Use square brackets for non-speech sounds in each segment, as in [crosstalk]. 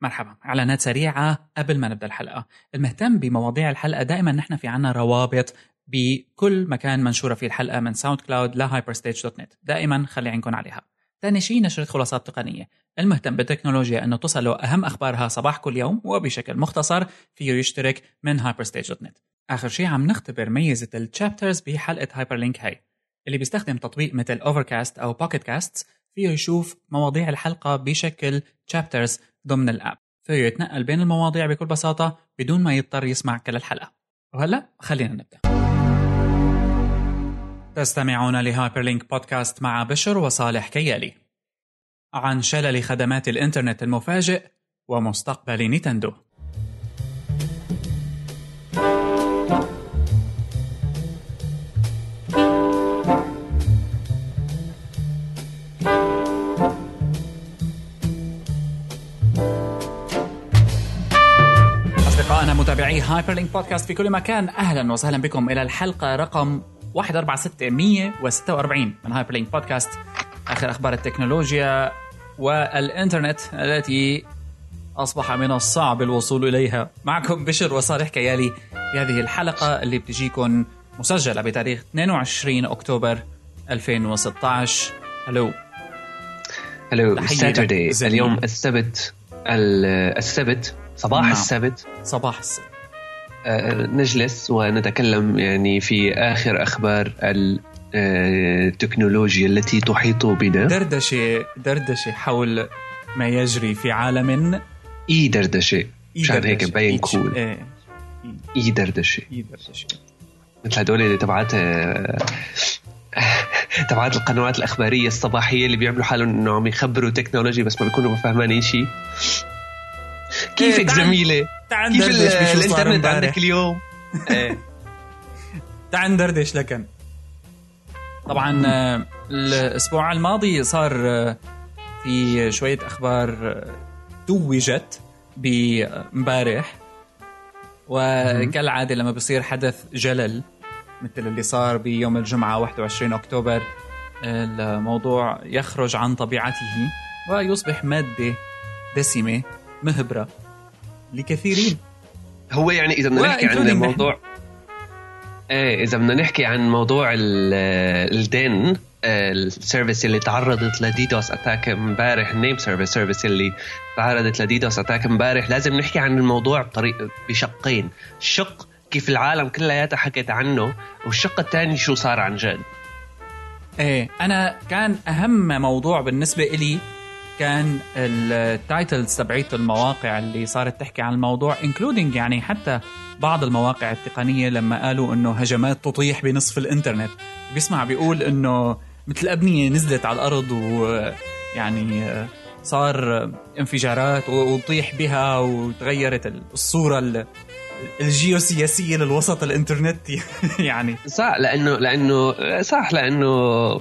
مرحبا. إعلانات سريعة قبل ما نبدأ الحلقة. المهتم بمواضيع الحلقة دائما نحن في عنا روابط بكل مكان منشورة فيه الحلقة من SoundCloud ل Hyperstage dot net دائما خلي عينكم عليها. ثاني شيء نشرة خلاصات تقنية. المهتم بالتكنولوجيا أنه تصله أهم أخبارها صباح كل يوم وبشكل مختصر فيه يشترك من hyperstage.net آخر شيء عم نختبر ميزة ال chapters بحلقة Hyperlink هاي. اللي بيستخدم تطبيق مثل Overcast أو Pocket Casts فيه يشوف مواضيع الحلقة بشكل chapters ضمن ال app. فيه يتنقل بين المواضيع بكل بساطة بدون ما يضطر يسمع كل الحلقة. وهلا خلينا نبدأ. تستمعون لهايبر لينك بودكاست مع بشر وصالح كيالي. عن شلل خدمات الإنترنت المفاجئ ومستقبل نينتندو. متابعي هايبر لينك بودكاست في كل مكان. أهلا وسهلا بكم. إلى الحلقة رقم 146 من هايبر لينك بودكاست آخر أخبار التكنولوجيا والإنترنت التي أصبح من الصعب الوصول إليها. معكم بشر وصالح كيالي في هذه الحلقة اللي بتجيكم مسجلة بتاريخ 22 أكتوبر 2016 hello hello happy Saturday. اليوم السبت ال- السبت صباح نعم. السبت. صباح السبت. آه، نجلس ونتكلم يعني في آخر أخبار آه، التكنولوجيا التي تحيط بنا. دردشة دردشة حول ما يجري في عالم. إي دردشة. مشان هيك. مبين cool. إيه. إي دردشة. إي دردشة. مثل هدول اللي تبعات آه، [laughs] تبعات القنوات الأخبارية الصباحية اللي بيعملوا حالهم إنه عم يخبروا technology بس ما بيكونوا فاهمانين شيء كيفك؟ تعال كيف الإنترنت. عندك اليوم؟ [laughs] إيه تعال ندردش لكن طبعا آه، الأسبوع الماضي صار آه، في شوية أخبار آه، توجت بامبارح وكالعادة لما بصير حدث جلل مثل اللي صار بيوم الجمعة 21 أكتوبر الموضوع يخرج عن طبيعته ويصبح مادة دسمة مهبرة لكثيرين. هو يعني إذا بدنا نحكي عن وincluding موضوع إيه إذا بدنا نحكي عن موضوع ال- ال Dyn آه، ال service اللي تعرضت ل DDoS attack امبارح ال name service service اللي تعرضت ل DDoS attack امبارح. لازم نحكي عن الموضوع بطريقه بشقين. شق كيف العالم كلياتها حكت عنه والشق الثاني شو صار عن جد؟ إيه أنا كان أهم موضوع بالنسبة إلي كان ال titles تبعيت المواقع اللي صارت تحكي عن الموضوع including يعني حتى بعض المواقع التقنية لما قالوا إنه هجمات تطيح بنصف الإنترنت. بيسمع بيقول إنه مثل أبنية نزلت على الأرض ويعني صار انفجارات وتطيح بها وتغيرت الصورة ال- الجيوسياسيه للوسط الانترنتي [laughs] يعني. صح لأنه لأنه صح لأنه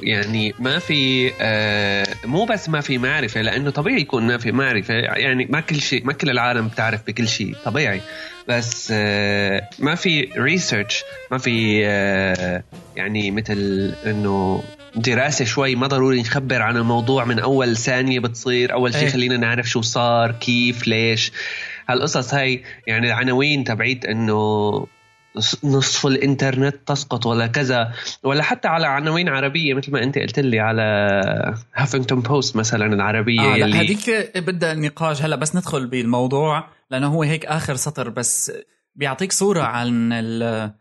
يعني ما في آه مو بس ما في معرفة لأنه طبيعي يكون ما في معرفة. يعني ما كل شيء ما كل العالم بتعرف بكل شيء طبيعي. بس آه ما في ريسيرش ما في آه يعني مثل إنه دراسة شوي ما ضروري نخبر عن الموضوع من أول ثانية بتصير أول شيء إيه. خلينا نعرف شو صار كيف ليش. هالقصص هاي يعني العناوين تبعيت إنه نصف الإنترنت تسقط ولا كذا ولا حتى على عناوين عربية مثل ما أنت قلت لي على هافنجتون بوست مثلا العربية آه يلي هذيك بدها نقاش هلا بس ندخل بالموضوع لأنه هو هيك آخر سطر بس بيعطيك صورة عن ال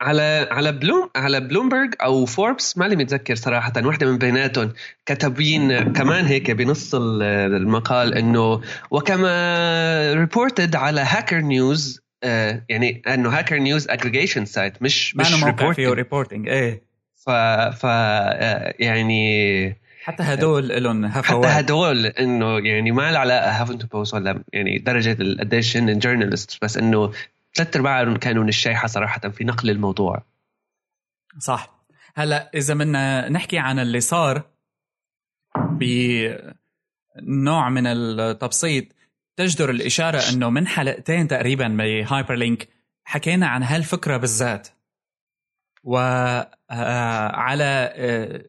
على على بلوم على بلومبرج أو فوربس مالي متذكر صراحة. وحده من بيناتهم كاتبين كمان هيك بنص ال- المقال إنه وكما reported على هاكر نيوز يعني إنه هاكر نيوز aggregation site مش مش موقع فيه. reporting إيه. ف ف آه، يعني حتى هدول لهم حتى هفوات هدول إنه يعني ما له علاقة هافنت بوست ولا يعني درجة قديش هن journalist بس إنه ثلاث ارباعهم كانوا من الشيحه صراحة في نقل الموضوع. صح. هلا إذا بدنا نحكي عن اللي صار بنوع من التبسيط تجدر الإشارة إنه من حلقتين تقريبا بهايبر لينك حكينا عن هالفكرة بالذات. وعلى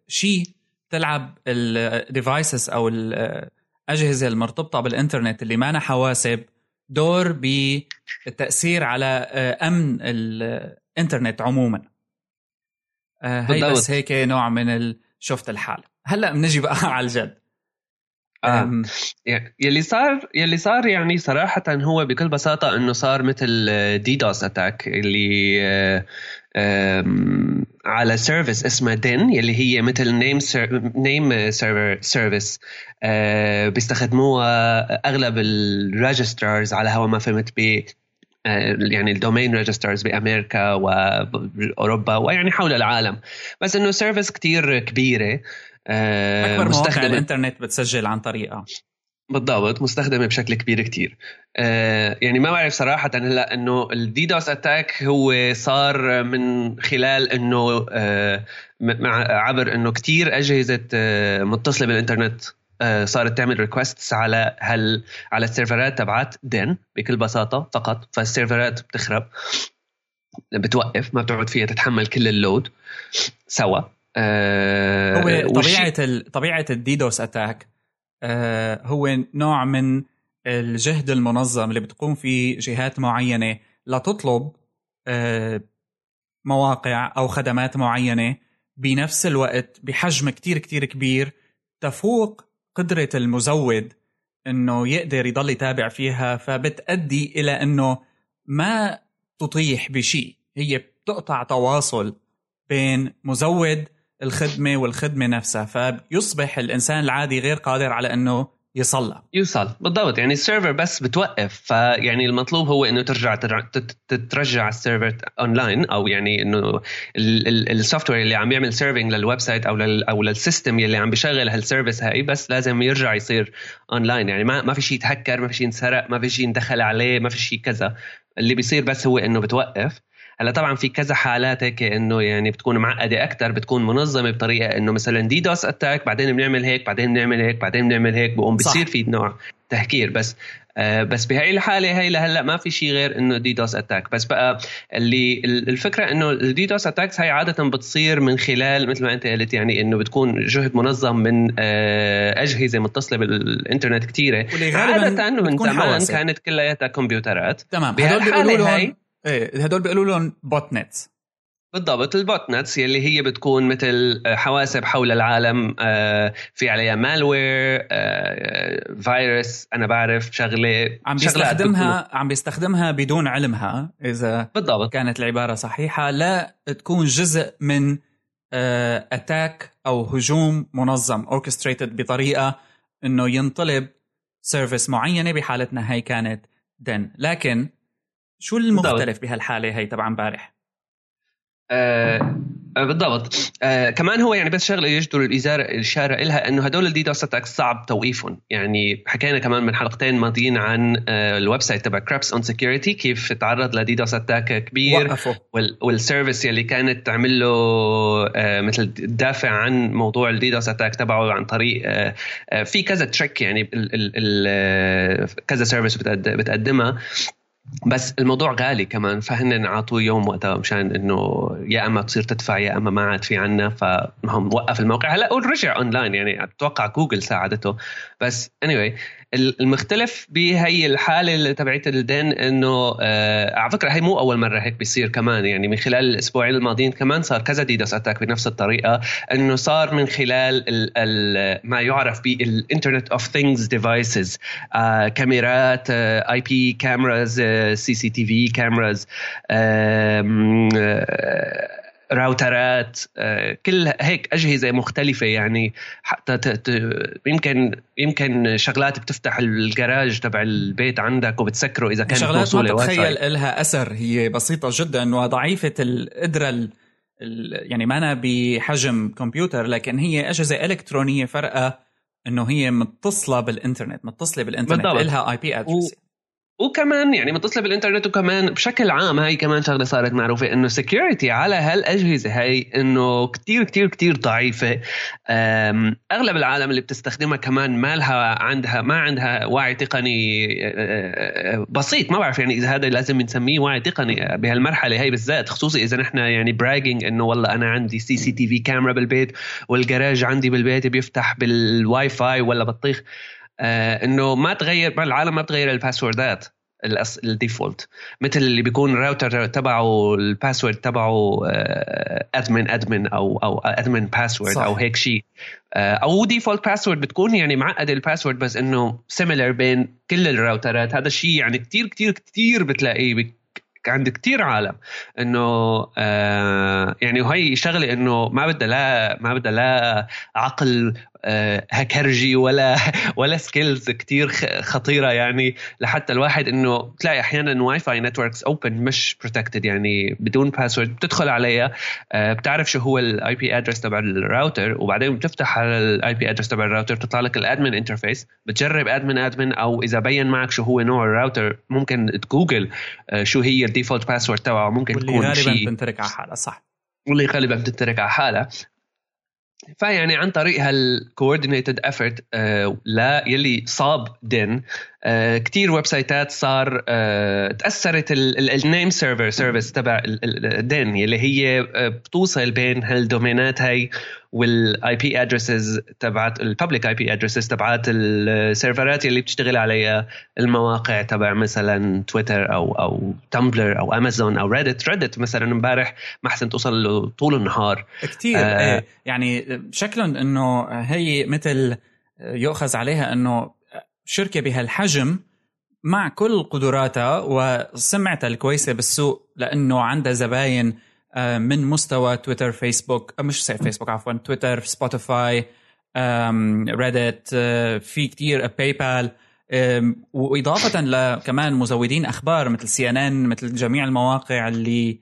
شيء تلعب ال devices أو الاجهزه المرتبطة بالإنترنت اللي ما حواسب دور بالتاثير على آه، أمن الإنترنت عموما. آه، هي بس هيك نوع من شفت الحال هلأ بنجي بقى [laughs] على الجد. آه. يلي صار يلي صار يعني صراحة هو بكل بساطة إنه صار مثل DDoS attack اللي على service اسمه Dyn يلي هي مثل name name server service بيستخدموها أغلب ال registrars على هوا ما فهمت ب آه، يعني ال domain registrars بأمريكا وأوروبا ويعني حول العالم. بس إنه service كتير كبيرة. آه، أكبر مواقع الإنترنت بتسجل عن طريقها. بالضبط مستخدمة بشكل كبير كتير. آه يعني ما بعرف صراحة هلأ إنه ال DDoS attack هو صار من خلال إنه آه عبر إنه كتير أجهزة آه متصلة بالإنترنت صارت تعمل requests على هل على السيرفرات تبعت Dyn بكل بساطة فقط. فالسيرفرات بتخرب بتوقف ما بتقعد فيها تتحمل كل ال load سوا. آه هو طبيعة ال... طبيعة ال DDoS attack هو نوع من الجهد المنظم اللي بتقوم فيه جهات معينة لتطلب آه مواقع أو خدمات معينة بنفس الوقت بحجم كتير كتير كبير تفوق قدرة المزود إنه يقدر يضل يتابع فيها فبتأدي إلى إنه ما تطيح بشيء هي بتقطع تواصل بين مزود الخدمة والخدمة نفسها. فيصبح الإنسان العادي غير قادر على إنه يصلى. يوصل. بالضبط. يعني ال server بس بتوقف. فيعني المطلوب هو إنه ترجع ترجع ال server online أو يعني إنه ال software اللي عم يعمل serving لل website أو لل أو لل system اللي عم بيشغل هال service هاي بس لازم يرجع يصير اونلاين يعني ما ما في شيء يتهكر ما في شيء ينسرق ما في شيء يندخل عليه ما في شيء كذا. اللي بيصير بس هو إنه بتوقف. هلا طبعا في كذا حالات هيك إنه يعني بتكون معقدة أكثر بتكون منظمة بطريقة إنه مثلا DDoS attack بعدين بنعمل هيك بعدين بنعمل هيك بعدين بنعمل هيك بقوم بصير في نوع تهكير بس. آه بس بهي الحالة هي لهلأ ما في شيء غير إنه DDoS attack. بس بقى اللي الفكرة إنه ال DDoS attacks هي عادة بتصير من خلال مثل ما أنت قلت يعني إنه بتكون جهد منظم من آه أجهزة متصلة بالإنترنت كثيره عادة من زمان كانت كلياتها كمبيوترات. تمام. بيقولوا لهم إيه هدول بيقولوا لهم بوت نتس بالضبط البوت نتس يلي هي بتكون مثل آه، حواسب حول العالم آه، في عليها malware آه، فيروس أنا بعرف شغلة عم بيستخدمها عم بيستخدمها بدون علمها إذا بالضبط. كانت العبارة صحيحة لا تكون جزء من attack أو هجوم منظم orchestrated بطريقة إنه ينطلب service معينة بحالتنا هي كانت Dyn لكن شو المختلف بهالحالة هي تبع امبارح؟ آه بالضبط. آه كمان هو يعني بس شغلة يجدر الإزارة الإشارة إلها إنه هدول ال DDoS attacks صعب توقيفهم. يعني حكينا كمان من حلقتين ماضيين عن آه ال website تبع Krebs on Security كيف تعرض ل DDoS attack كبير. وقفوا. وال وال service يلي كانت تعمل له آه مثل تدافع عن موضوع ال DDoS attack تبعه عن طريق آه آه في كذا trick يعني ال ال ال آه، كذا service بتقدمها. بس الموضوع غالي كمان فهن عطوه يوم وقتها مشان إنه يا أما تصير تدفع يا أما ما عاد في عنا فهم وقف الموقع. هلأ رجع اونلاين يعني أتوقع جوجل ساعدته. بس anyway المختلف بهي الحالة تبعت ال Dyn إنه آه على فكرة هي مو أول مرة هيك بيصير كمان. يعني من خلال الأسبوعين الماضيين كمان صار كذا DDoS attack بنفس الطريقة إنه صار من خلال ال ال ما يعرف بال Internet of Things devices كاميرات اي بي كاميراز سي سي تي في كاميراز راوترات آه، كل هيك أجهزة مختلفة يعني حتى يمكن يمكن شغلات بتفتح الجراج تبع البيت عندك وبتسكره إذا كان شغلات ما تتخيل لها أثر هي بسيطة جدا وضعيفة القدرة يعني ما أنا بحجم كمبيوتر لكن هي أجهزة إلكترونية فرقة إنه هي متصلة بالإنترنت متصلة بالإنترنت لها IP address وكمان يعني متصله بالإنترنت وكمان بشكل عام هاي كمان شغلة صارت معروفة إنه security على هالأجهزة هاي إنه كتير كتير كتير ضعيفة. أغلب العالم اللي بتستخدمها كمان ما لها عندها ما عندها وعي تقني بسيط. ما بعرف يعني إذا هذا لازم نسميه وعي تقني بهالمرحلة هي بالذات خصوصي إذا نحن يعني bragging إنه والله أنا عندي CCTV camera بالبيت والجراج عندي بالبيت بيفتح بالواي فاي ولا بطيخ. آه إنه ما تغير العالم ما بتغير الباسوردات ال default. مثل اللي بيكون الراوتر تبعه ال password تبعه admin admin أو أو admin password أو هيك شيء آه، أو default password بتكون يعني معقده ال password بس إنه similar بين كل الراوترات. هذا الشيء يعني كثير كثير كثير بتلاقيه عند كتير عالم. إنه آه يعني وهي شغلة إنه ما بدها لا ما بدها لا عقل آه هكرجي ولا [laughs] ولا skills كتير خطيرة يعني. لحتى الواحد إنه تلاقي أحيانا Wi-Fi networks open مش protected يعني بدون password بتدخل عليها. آه بتعرف شو هو ال IP address تبع الراوتر وبعدين بتفتح على ال IP address تبع الراوتر بتطلع لك ال admin interface بتجرب admin admin أو إذا بين معك شو هو نوع الراوتر ممكن تجوجل آه شو هي ال default password تبعه. ممكن واللي تكون غالبا شيء بتنترك على حالها صح. واللي غالبا بتنترك على حالها. فيعني عن طريق هال coordinated effort آه يلي صاب Dyn كثير ويب سايتات صار آه تأثرت ال name server service تبع ال Dyn يلي هي آه بتوصل بين هالدومينات هاي وال IP addresses تبعت ال public IP addresses تبعت السيرفرات اللي بتشتغل عليها المواقع تبع مثلا تويتر أو أو Tumblr أو امازون أو Reddit Reddit مثلا امبارح ما احسن توصل له طول النهار. كثير آه إيه يعني شكلهم إنه هي مثل يؤخذ عليها إنه شركة بهالحجم مع كل قدراتها وسمعتها الكويسة بالسوق لأنه عندها زباين آه، من مستوى Twitter Facebook آه، مش فيسبوك عفوا Twitter Spotify Reddit في كتير PayPal وإضافة لكمان مزودين أخبار مثل CNN مثل جميع المواقع اللي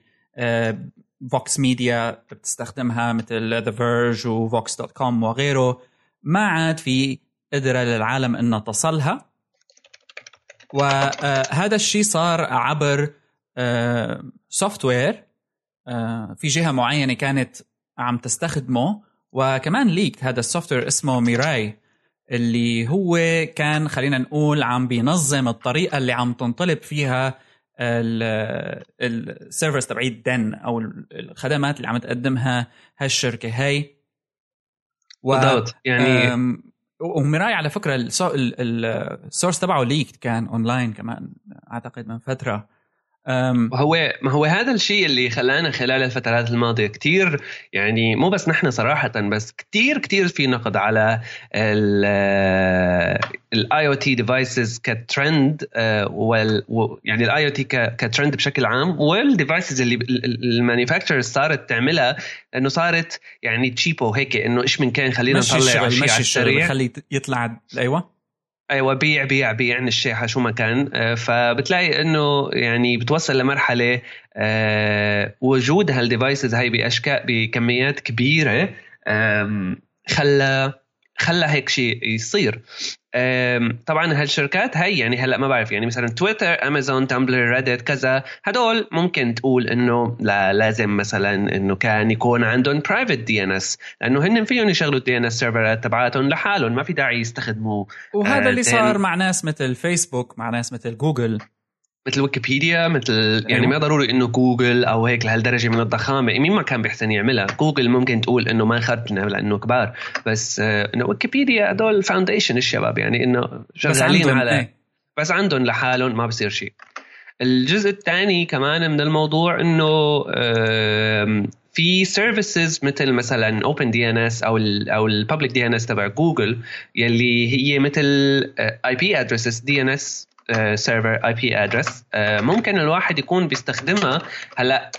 Vox آه، ميديا بتستخدمها مثل The Verge و Vox dot com وغيره. ما عاد في قدرة للعالم أنه تصلها وهذا الشيء صار عبر software آه، في جهة معينة كانت عم تستخدمه. وكمان leaked هذا ال software اسمه Mirai اللي هو كان خلينا نقول عم بينظم الطريقة اللي عم تنطلب فيها ال servers تبعيت Dyn أو الخدمات اللي عم تقدمها هالشركة هاي. و بالضبط يعني و Mirai على فكرة ال source تبعه leaked كان اونلاين كمان أعتقد من فترة. هو ما هو هذا الشيء اللي خلانا خلال الفترات الماضية كثير يعني مو بس نحن صراحة بس كثير كثير في نقد على ال IoT devices ك trend يعني ال IoT ك trend بشكل عام وال devices اللي ال manufacturers صارت تعملها إنه صارت يعني cheapo هيك إنه إيش من كان خلينا نطلع شيء على السريع. خلي يطلع أيوه. أيوه بيع بيع بيع عن الشيحه شو ما كان. آه، فبتلاقي إنه يعني بتوصل لمرحلة آه، وجود هال devices هاي بأشكال بكميات كبيرة خلى خلى هيك شيء يصير. طبعا هالشركات هي يعني هلأ ما بعرف يعني مثلا Twitter Amazon Tumblr Reddit كذا هدول ممكن تقول إنه لا لازم مثلا إنه كان يكون عندهم private DNS لأنه هن فيهم يشغلوا ال DNS server ات تبعاتهم لحالهم ما في داعي يستخدموا. وهذا اللي صار مع ناس مثل فيسبوك مع ناس مثل جوجل مثل ويكيبيديا مثل يعني أيوة. ما ضروري إنه جوجل أو هيك لهالدرجة من الضخامة مين ما كان بيحسن يعملها جوجل ممكن تقول إنه ما خربنا لأنه كبار بس آه، إنه ويكيبيديا هدول foundation الشباب يعني إنه شغالين على إيه. بس عندهم لحالهم ما بصير شيء الجزء الثاني كمان من الموضوع إنه في services مثل مثلا OpenDNS أو ال أو ال public DNS تبع جوجل يلي هي مثل اي بي ادريسز دي ان اس سيرفر اي بي ادرس ممكن الواحد يكون بيستخدمها. هلا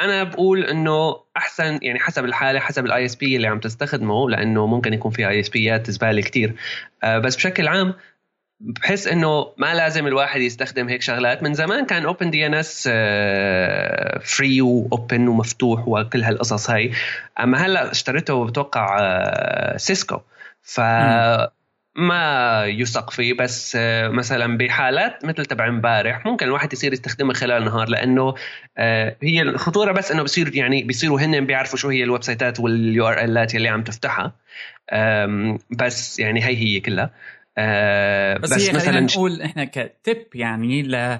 أنا بقول إنه أحسن يعني حسب الحالة حسب ال ISP اللي عم تستخدمه لأنه ممكن يكون في ISP ات زباله كثير آه، بس بشكل عام بحس إنه ما لازم الواحد يستخدم هيك شغلات. من زمان كان OpenDNS free و open ومفتوح وكل هالقصص هاي. أما هلأ اشتريته بتوقع Cisco ف ما يثق فيه بس آه، مثلا بحالات مثل تبع امبارح ممكن الواحد يصير يستخدمها خلال النهار لأنه آه، هي الخطورة بس إنه بصير يعني بيصيروا هن بيعرفوا شو هي ال website ات وال URL ات اللي عم تفتحها. بس يعني هي هي كلها. آه، بس, بس هي مثلا نقول إحنا كتب يعني ل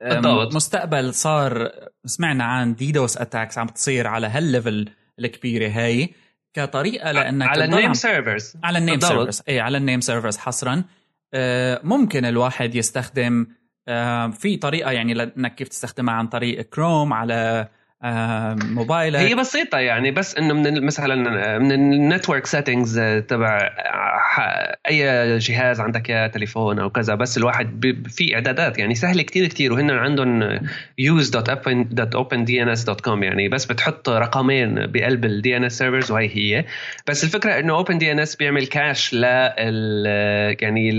بالضبط. مستقبل صار سمعنا عن DDoS attacks عم تصير على هال level الكبيرة هاي. كطريقة لأنك على ال name servers على ال name servers اي على ال name servers حصرا. آه، ممكن الواحد يستخدم آه، في طريقة يعني لأنك كيف تستخدمها عن طريق كروم على موبايلك. هي بسيطة يعني بس إنه من مثلا من ال network settings تبع أي جهاز عندك يا تليفون أو كذا بس الواحد في إعدادات يعني سهله كتير كتير. وهن عندهم use.opendns.com يعني بس بتحط رقمين بقلب ال DNS servers وهي هي. بس الفكرة إنه OpenDNS بيعمل cache لل يعني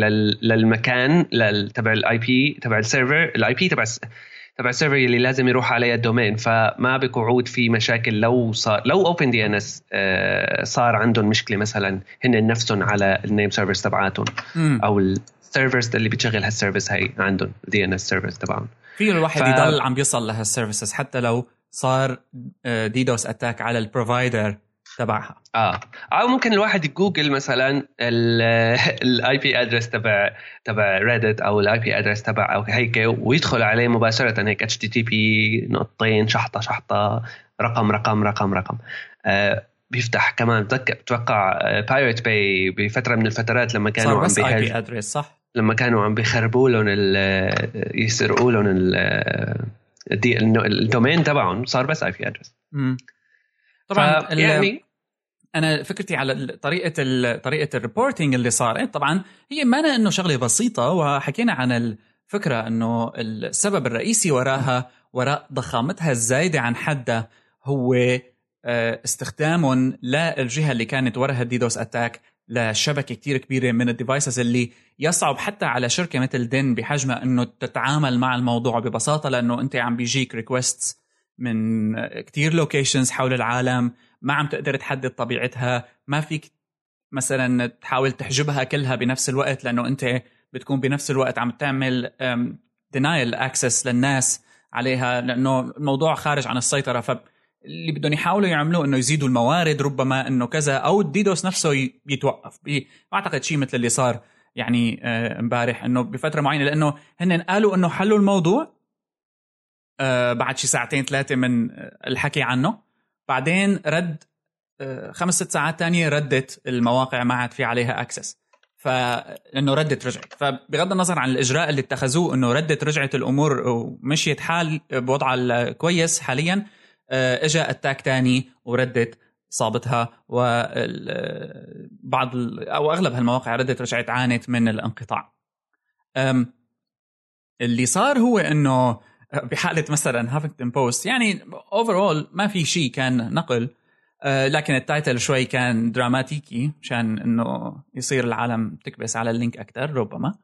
للمكان تبع ال IP تبع ال server ال IP تبع تبع ال server اللي لازم يروح عليها ال domain فما بقعود في مشاكل لو صار لو OpenDNS صار عندهم مشكلة مثلا هن نفسهم على ال name servers تبعاتهم أو ال servers اللي بتشغل هال service هي عندهم DNS service تبعهم. في الواحد ف... يضل عم بيصل لهال services حتى لو صار DDoS آه، attack على ال provider تبعها. آه. أو ممكن الواحد يجوجل مثلا ال IP address تبع تبع Reddit أو ال IP address تبع أو هيك ويدخل عليه مباشرة هيك HTTP نقطتين شحطة شحطة رقم رقم رقم رقم. آه بيفتح كمان. بتذكر بتوقع Pirate Bay بفترة من الفترات لما كانوا صار بس IP address صح؟ لما كانوا عم بيخربوا لهم يسرقوا لهم ال domain تبعهم صار بس IP address طبعا يعني أنا فكرتي على طريقة طريقة ال reporting اللي صارت طبعا هي ما إنه شغلة بسيطة وحكينا عن الفكرة إنه السبب الرئيسي وراها وراء ضخامتها الزايدة عن حدها هو آه، استخدامهم للجهة اللي كانت وراها ال DDoS attack لشبكة كتير كبيرة من ال devices اللي يصعب حتى على شركة مثل Dyn بحجمها إنه تتعامل مع الموضوع ببساطة لأنه أنت عم بيجيك request من كتير locations حول العالم ما عم تقدر تحدد طبيعتها ما فيك مثلا تحاول تحجبها كلها بنفس الوقت لأنه أنت بتكون بنفس الوقت عم تعمل denial access للناس عليها لأنه الموضوع خارج عن السيطرة. فاللي بدهم يحاولوا يعملوه إنه يزيدوا الموارد ربما إنه كذا أو ال DDoS نفسه يتوقف. بعتقد شيء مثل اللي صار يعني آه، امبارح إنه بفترة معينة لأنه هن قالوا إنه حلوا الموضوع بعد شي ساعتين ثلاثة من الحكي عنه. بعدين رد آه، خمس ست ساعات تانية ردت المواقع ما عاد في عليها access فانه ردت رجعت. فبغض النظر عن الإجراء اللي اتخذوه إنه ردت رجعت الأمور ومشيت حال بوضعها الكويس حاليا آه، اجى attack تاني وردت صابتها وبعض أو أغلب هالمواقع ردت رجعت عانت من الانقطاع. اللي صار هو إنه بحاله مثلا Huffington Post يعني overall ما في شيء كان نقل آه، لكن ال title شوي كان دراماتيكي مشان إنه يصير العالم تكبس على ال link أكثر ربما.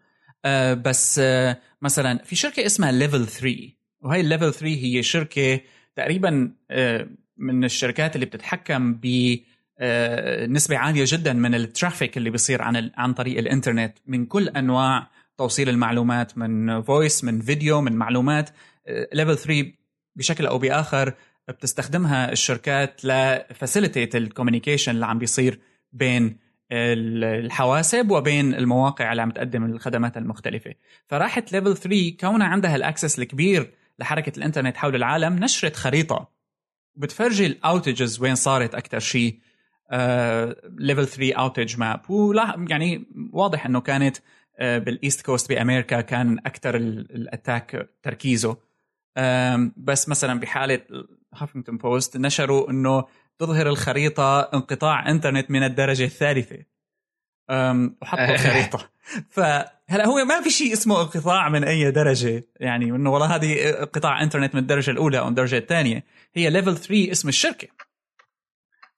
آه، بس آه، مثلا في شركة اسمها Level 3 وهي ال Level 3 هي شركة تقريبا من الشركات اللي بتتحكم ب نسبة عالية جدا من ال traffic اللي بيصير عن عن طريق الإنترنت من كل أنواع توصيل المعلومات من voice من فيديو من معلومات. ليفل 3 بشكل أو بآخر بتستخدمها الشركات ل facilitate ال communication اللي عم بيصير بين الحواسب وبين المواقع اللي عم تقدم الخدمات المختلفة. فراحت ليفل 3 كونها عندها ال access الكبير لحركة الإنترنت حول العالم نشرت خريطة بتفرجي ال outages وين صارت أكثر شيء ليفل 3 outage map يعني واضح إنه كانت uh, بال east coast بأمريكا كان أكثر ال attack تركيزه. بس مثلا بحالة هافنجتون بوست نشروا إنه تظهر الخريطة انقطاع إنترنت من الدرجة الثالثة. وحطوا خريطة. فهلأ هو ما في شيء اسمه انقطاع من أي درجة. يعني إنه والله هذه انقطاع إنترنت من الدرجة الأولى أو الدرجة الثانية. هي ليفل 3 اسم الشركة.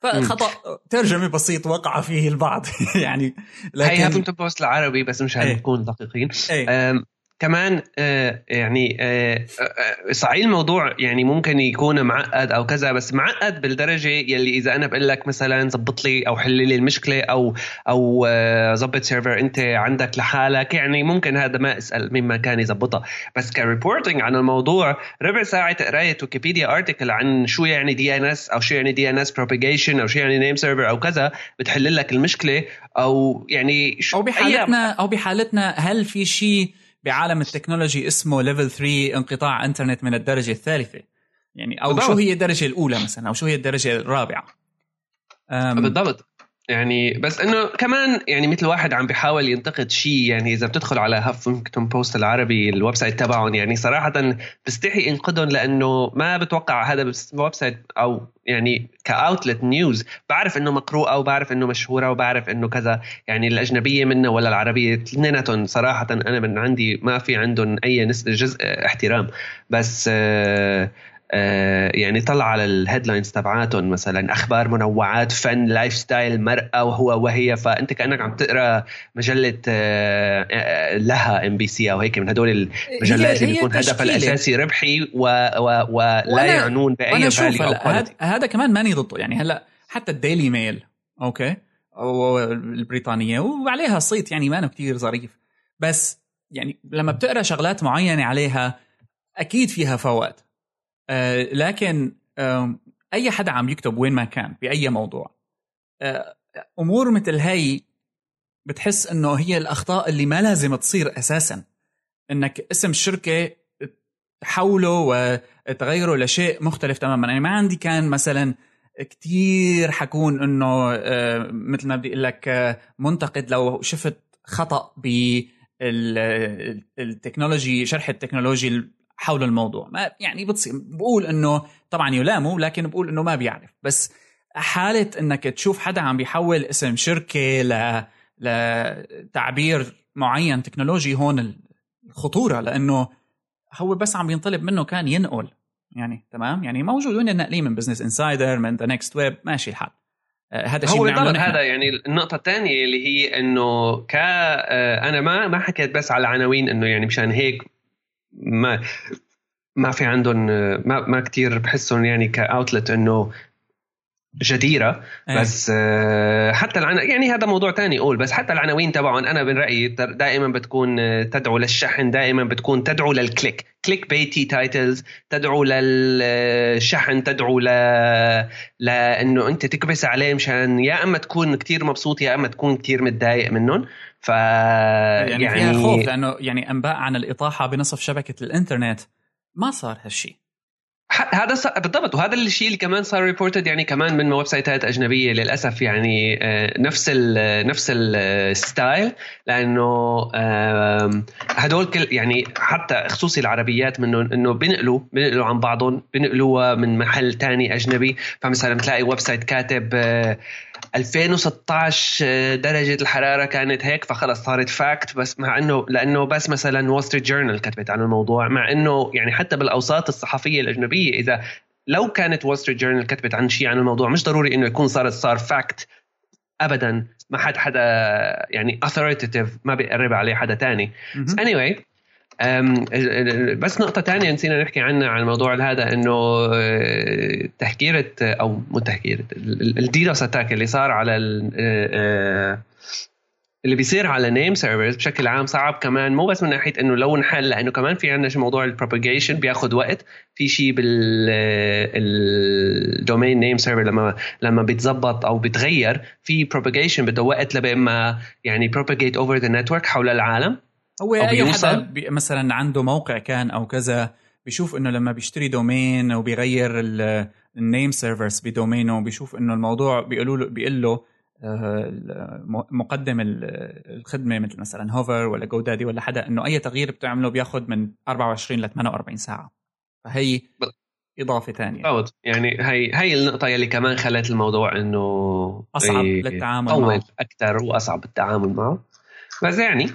فخطأ ترجمة بسيط وقع فيه البعض. [laughs] يعني لكن هي هافنجتون بوست العربي بس مشان إيه. نكون دقيقين. إيه. كمان آه، يعني آه، آه، صحيح الموضوع يعني ممكن يكون معقد أو كذا بس معقد بالدرجة يلي إذا أنا بقول لك مثلا زبط لي أو حل لي المشكلة أو أو زبط server أنت عندك لحالك. يعني ممكن هذا ما أسأل مين ما كان يزبطها بس ك reporting عن الموضوع ربع ساعة قرايه ويكيبيديا article عن شو يعني دي ان اس أو شو يعني دي ان اس بروبيجيشن أو شو يعني name server أو كذا بتحل لك المشكلة أو يعني شو أو بحالتنا أو بحالتنا هل في شيء بعالم ال technology اسمه ليفل 3 انقطاع انترنت من الدرجة الثالثة. يعني أو بالضبط. شو هي الدرجة الأولى مثلا؟ أو شو هي الدرجة الرابعة؟ بالضبط. يعني بس إنه كمان يعني مثل واحد عم بيحاول ينتقد شيء يعني إذا بتدخل على هافنجتون بوست العربي ال website تبعهم يعني صراحة بستحي أنقدهم لأنه ما بتوقع هذا ال website أو يعني ك outlet news بعرف إنه مقروءة وبعرف إنه مشهورة وبعرف إنه كذا يعني الأجنبية منه ولا العربية اثنيناتهم صراحة أنا من عندي ما في عندهم أي جزء احترام. بس آه، يعني طلع على ال headlines تبعاتهم مثلا أخبار منوعات فن lifestyle مرأة وهو وهي فأنت كأنك عم تقرأ مجلة آه، آه، لها إم بي سي أو هيك من هدول المجلات اللي بيكون هدفها الأساسي ربحي و و ولا يعنون بأي value هذا كمان ماني ضده. يعني هلأ حتى الديلي ميل أوكي؟ البريطانية. وعليها صيت يعني ما كتير ظريف. بس يعني لما بتقرأ شغلات معينة عليها أكيد فيها فوات. آه، لكن أي حدا عم يكتب وين ما كان بأي موضوع. آه، أمور مثل هي بتحس إنه هي الأخطاء اللي ما لازم تصير أساسا. إنك اسم الشركة تحوله وتغيره لشيء مختلف تماما. يعني ما عندي كان مثلا كتير حكون إنه آه، مثل ما بدي أقول لك منتقد لو شفت خطأ بال technology شرح ال technology حول الموضوع. ما يعني بتصير بقول إنه طبعا يلامه لكن بقول إنه ما بيعرف. بس حالة إنك تشوف حدا عم بيحول اسم شركة ل لتعبير معين technology هون الخطورة. لأنه هو بس عم ينطلب منه كان ينقل. يعني تمام؟ يعني موجودين النقلين من بزنس انسايدر من ذا نكست ويب ماشي الحال. آه، هذا الشيء هو هذا يعني النقطة الثانية اللي هي إنه ك آه، أنا ما ما حكيت بس على عناوين إنه يعني مشان هيك ما ما في عندهم ما ما كثير بحسهم يعني ك outlet إنه جديرة أيه. بس آه، حتى العنا يعني هذا موضوع تاني أقول بس حتى العناوين تبعهم أنا من رأيي دائما بتكون آه، تدعو للشحن دائما بتكون تدعو لل click clickbaity titles تدعو للشحن تدعو ل لإنه أنت تكبس عليه مشان يا أما تكون كتير مبسوط يا أما تكون كتير متضايق منهم ف يعني, يعني فيها خوف لأنه يعني أنباء عن الإطاحة بنصف شبكة الإنترنت. ما صار هالشيء هذا صار بالضبط. وهذا الشيء اللي كمان صار reported يعني كمان من website ات أجنبية للأسف يعني آه، نفس ال نفس ال style لأنه هدول كل يعني حتى خصوصي العربيات منه إنه بينقلوا بينقلوا عن بعضهم بينقلوها من محل تاني أجنبي. فمثلا بتلاقي website كاتب 2016 آه، درجة الحرارة كانت هيك فخلص صارت fact بس مع انه لأنه بس مثلا وول ستريت جورنال كتبت عن الموضوع مع إنه يعني حتى بالأوساط الصحفية الأجنبية إذا لو كانت وول ستريت جورنال كتبت عن شيء عن الموضوع مش ضروري إنه يكون صار صار fact ابدا ما حد حدا يعني authoritative ما بيقرب عليه حدا تاني. anyway بس نقطة تانية نسينا نحكي عنها عن الموضوع هذا إنه آه، تهكيرة أو مو تهكيرة ال DDoS attack اللي صار على آه، آه، اللي بيصير على name servers بشكل عام صعب كمان مو بس من ناحية إنه لو انحل لأنه كمان في عندنا موضوع ال propagation بياخذ وقت في شيء بال domain name server لما لما بيتظبط أو بيتغير في propagation بده وقت لبين ما يعني propagate over the network حول العالم. هو أي حدا. مثلا عنده موقع كان أو كذا بيشوف إنه لما بيشتري domain وبيغير ال name servers ب domain ه بيشوف إنه الموضوع بيقولوا له بيقول له آه، مقدم الخدمة مثل مثلا هوفر ولا جو دادي ولا حدا إنه أي تغيير بتعمله بياخذ من 24 ل 48 ساعة. فهي إضافة ثانية بالضبط. يعني هي هي النقطة يلي كمان خلت الموضوع إنه أصعب للتعامل معه. أكثر وأصعب التعامل معه. بس يعني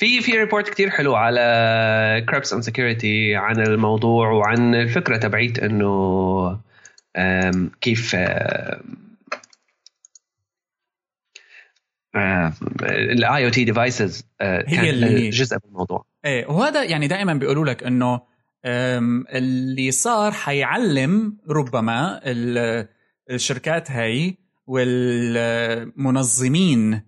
في في report كتير حلو على Krebs on Security عن الموضوع وعن الفكرة تبعيت إنه كيف ال IoT devices هي جزء من الموضوع. إيه وهذا يعني دائما بيقولوا لك إنه اللي صار حيعلم ربما الشركات هاي والمنظمين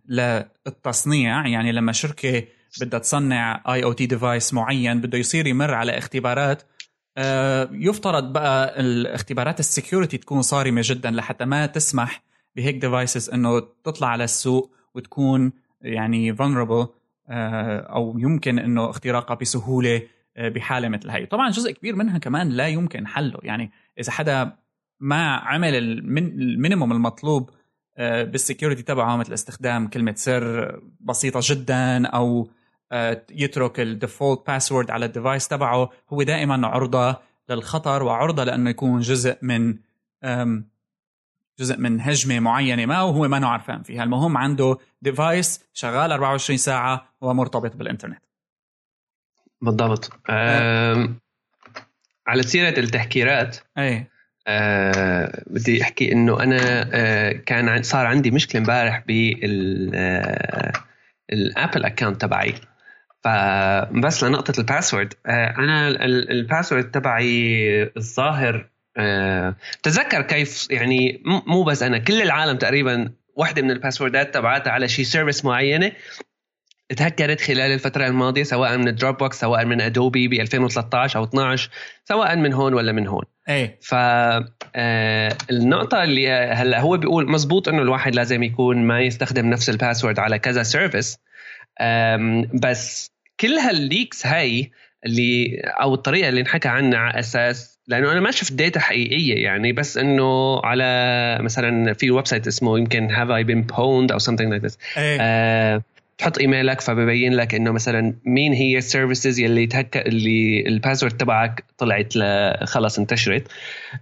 للتصنيع يعني لما شركة بدها تصنع IoT device معين بده يصير يمر على اختبارات. آه، يفترض بقى الاختبارات ال security تكون صارمة جدا لحتى ما تسمح بهيك devices إنه تطلع على السوق وتكون يعني vulnerable آه، أو يمكن إنه اختراقها بسهولة آه، بحالة مثل هي طبعا جزء كبير منها كمان لا يمكن حله. يعني إذا حدا ما عمل ال minimum المطلوب بال security تبعه مثل استخدام كلمة سر بسيطة جدا أو يترك ال default password على ال device تبعه. هو دائما عرضة للخطر وعرضة لأنه يكون جزء من جزء من هجمة معينة ما وهو مو عرفان فيها. المهم عنده device شغال 24 ساعة ومرتبط بالإنترنت. بالضبط. على سيرة التهكيرات اي أه بدي أحكي إنه أنا أه كان صار عندي مشكلة امبارح بال ال Apple account تبعي. فبس لنقطة ال password. أه أنا ال password تبعي الظاهر أه تذكر كيف يعني مو بس أنا كل العالم تقريبا واحدة من الباسوردات تبعتها على شي service معينة تهكرت خلال الفترة الماضية سواء من Dropbox سواء من Adobe ب 2013 أو 12 سواء من هون ولا من هون. إيه. ف آه، النقطة اللي هلأ هو بيقول مزبوط إنه الواحد لازم يكون ما يستخدم نفس ال password على كذا service بس كل هال leaks هاي اللي أو الطريقة اللي انحكى عنها على أساس لأنه أنا ما شفت data حقيقية يعني بس إنه على مثلا في website اسمه يمكن Have I Been Pwned أو something like this أيه. آه تحط إيميلك فببين لك إنه مثلا مين هي ال services يلي تهك اللي ال password تبعك طلعت خلص انتشرت.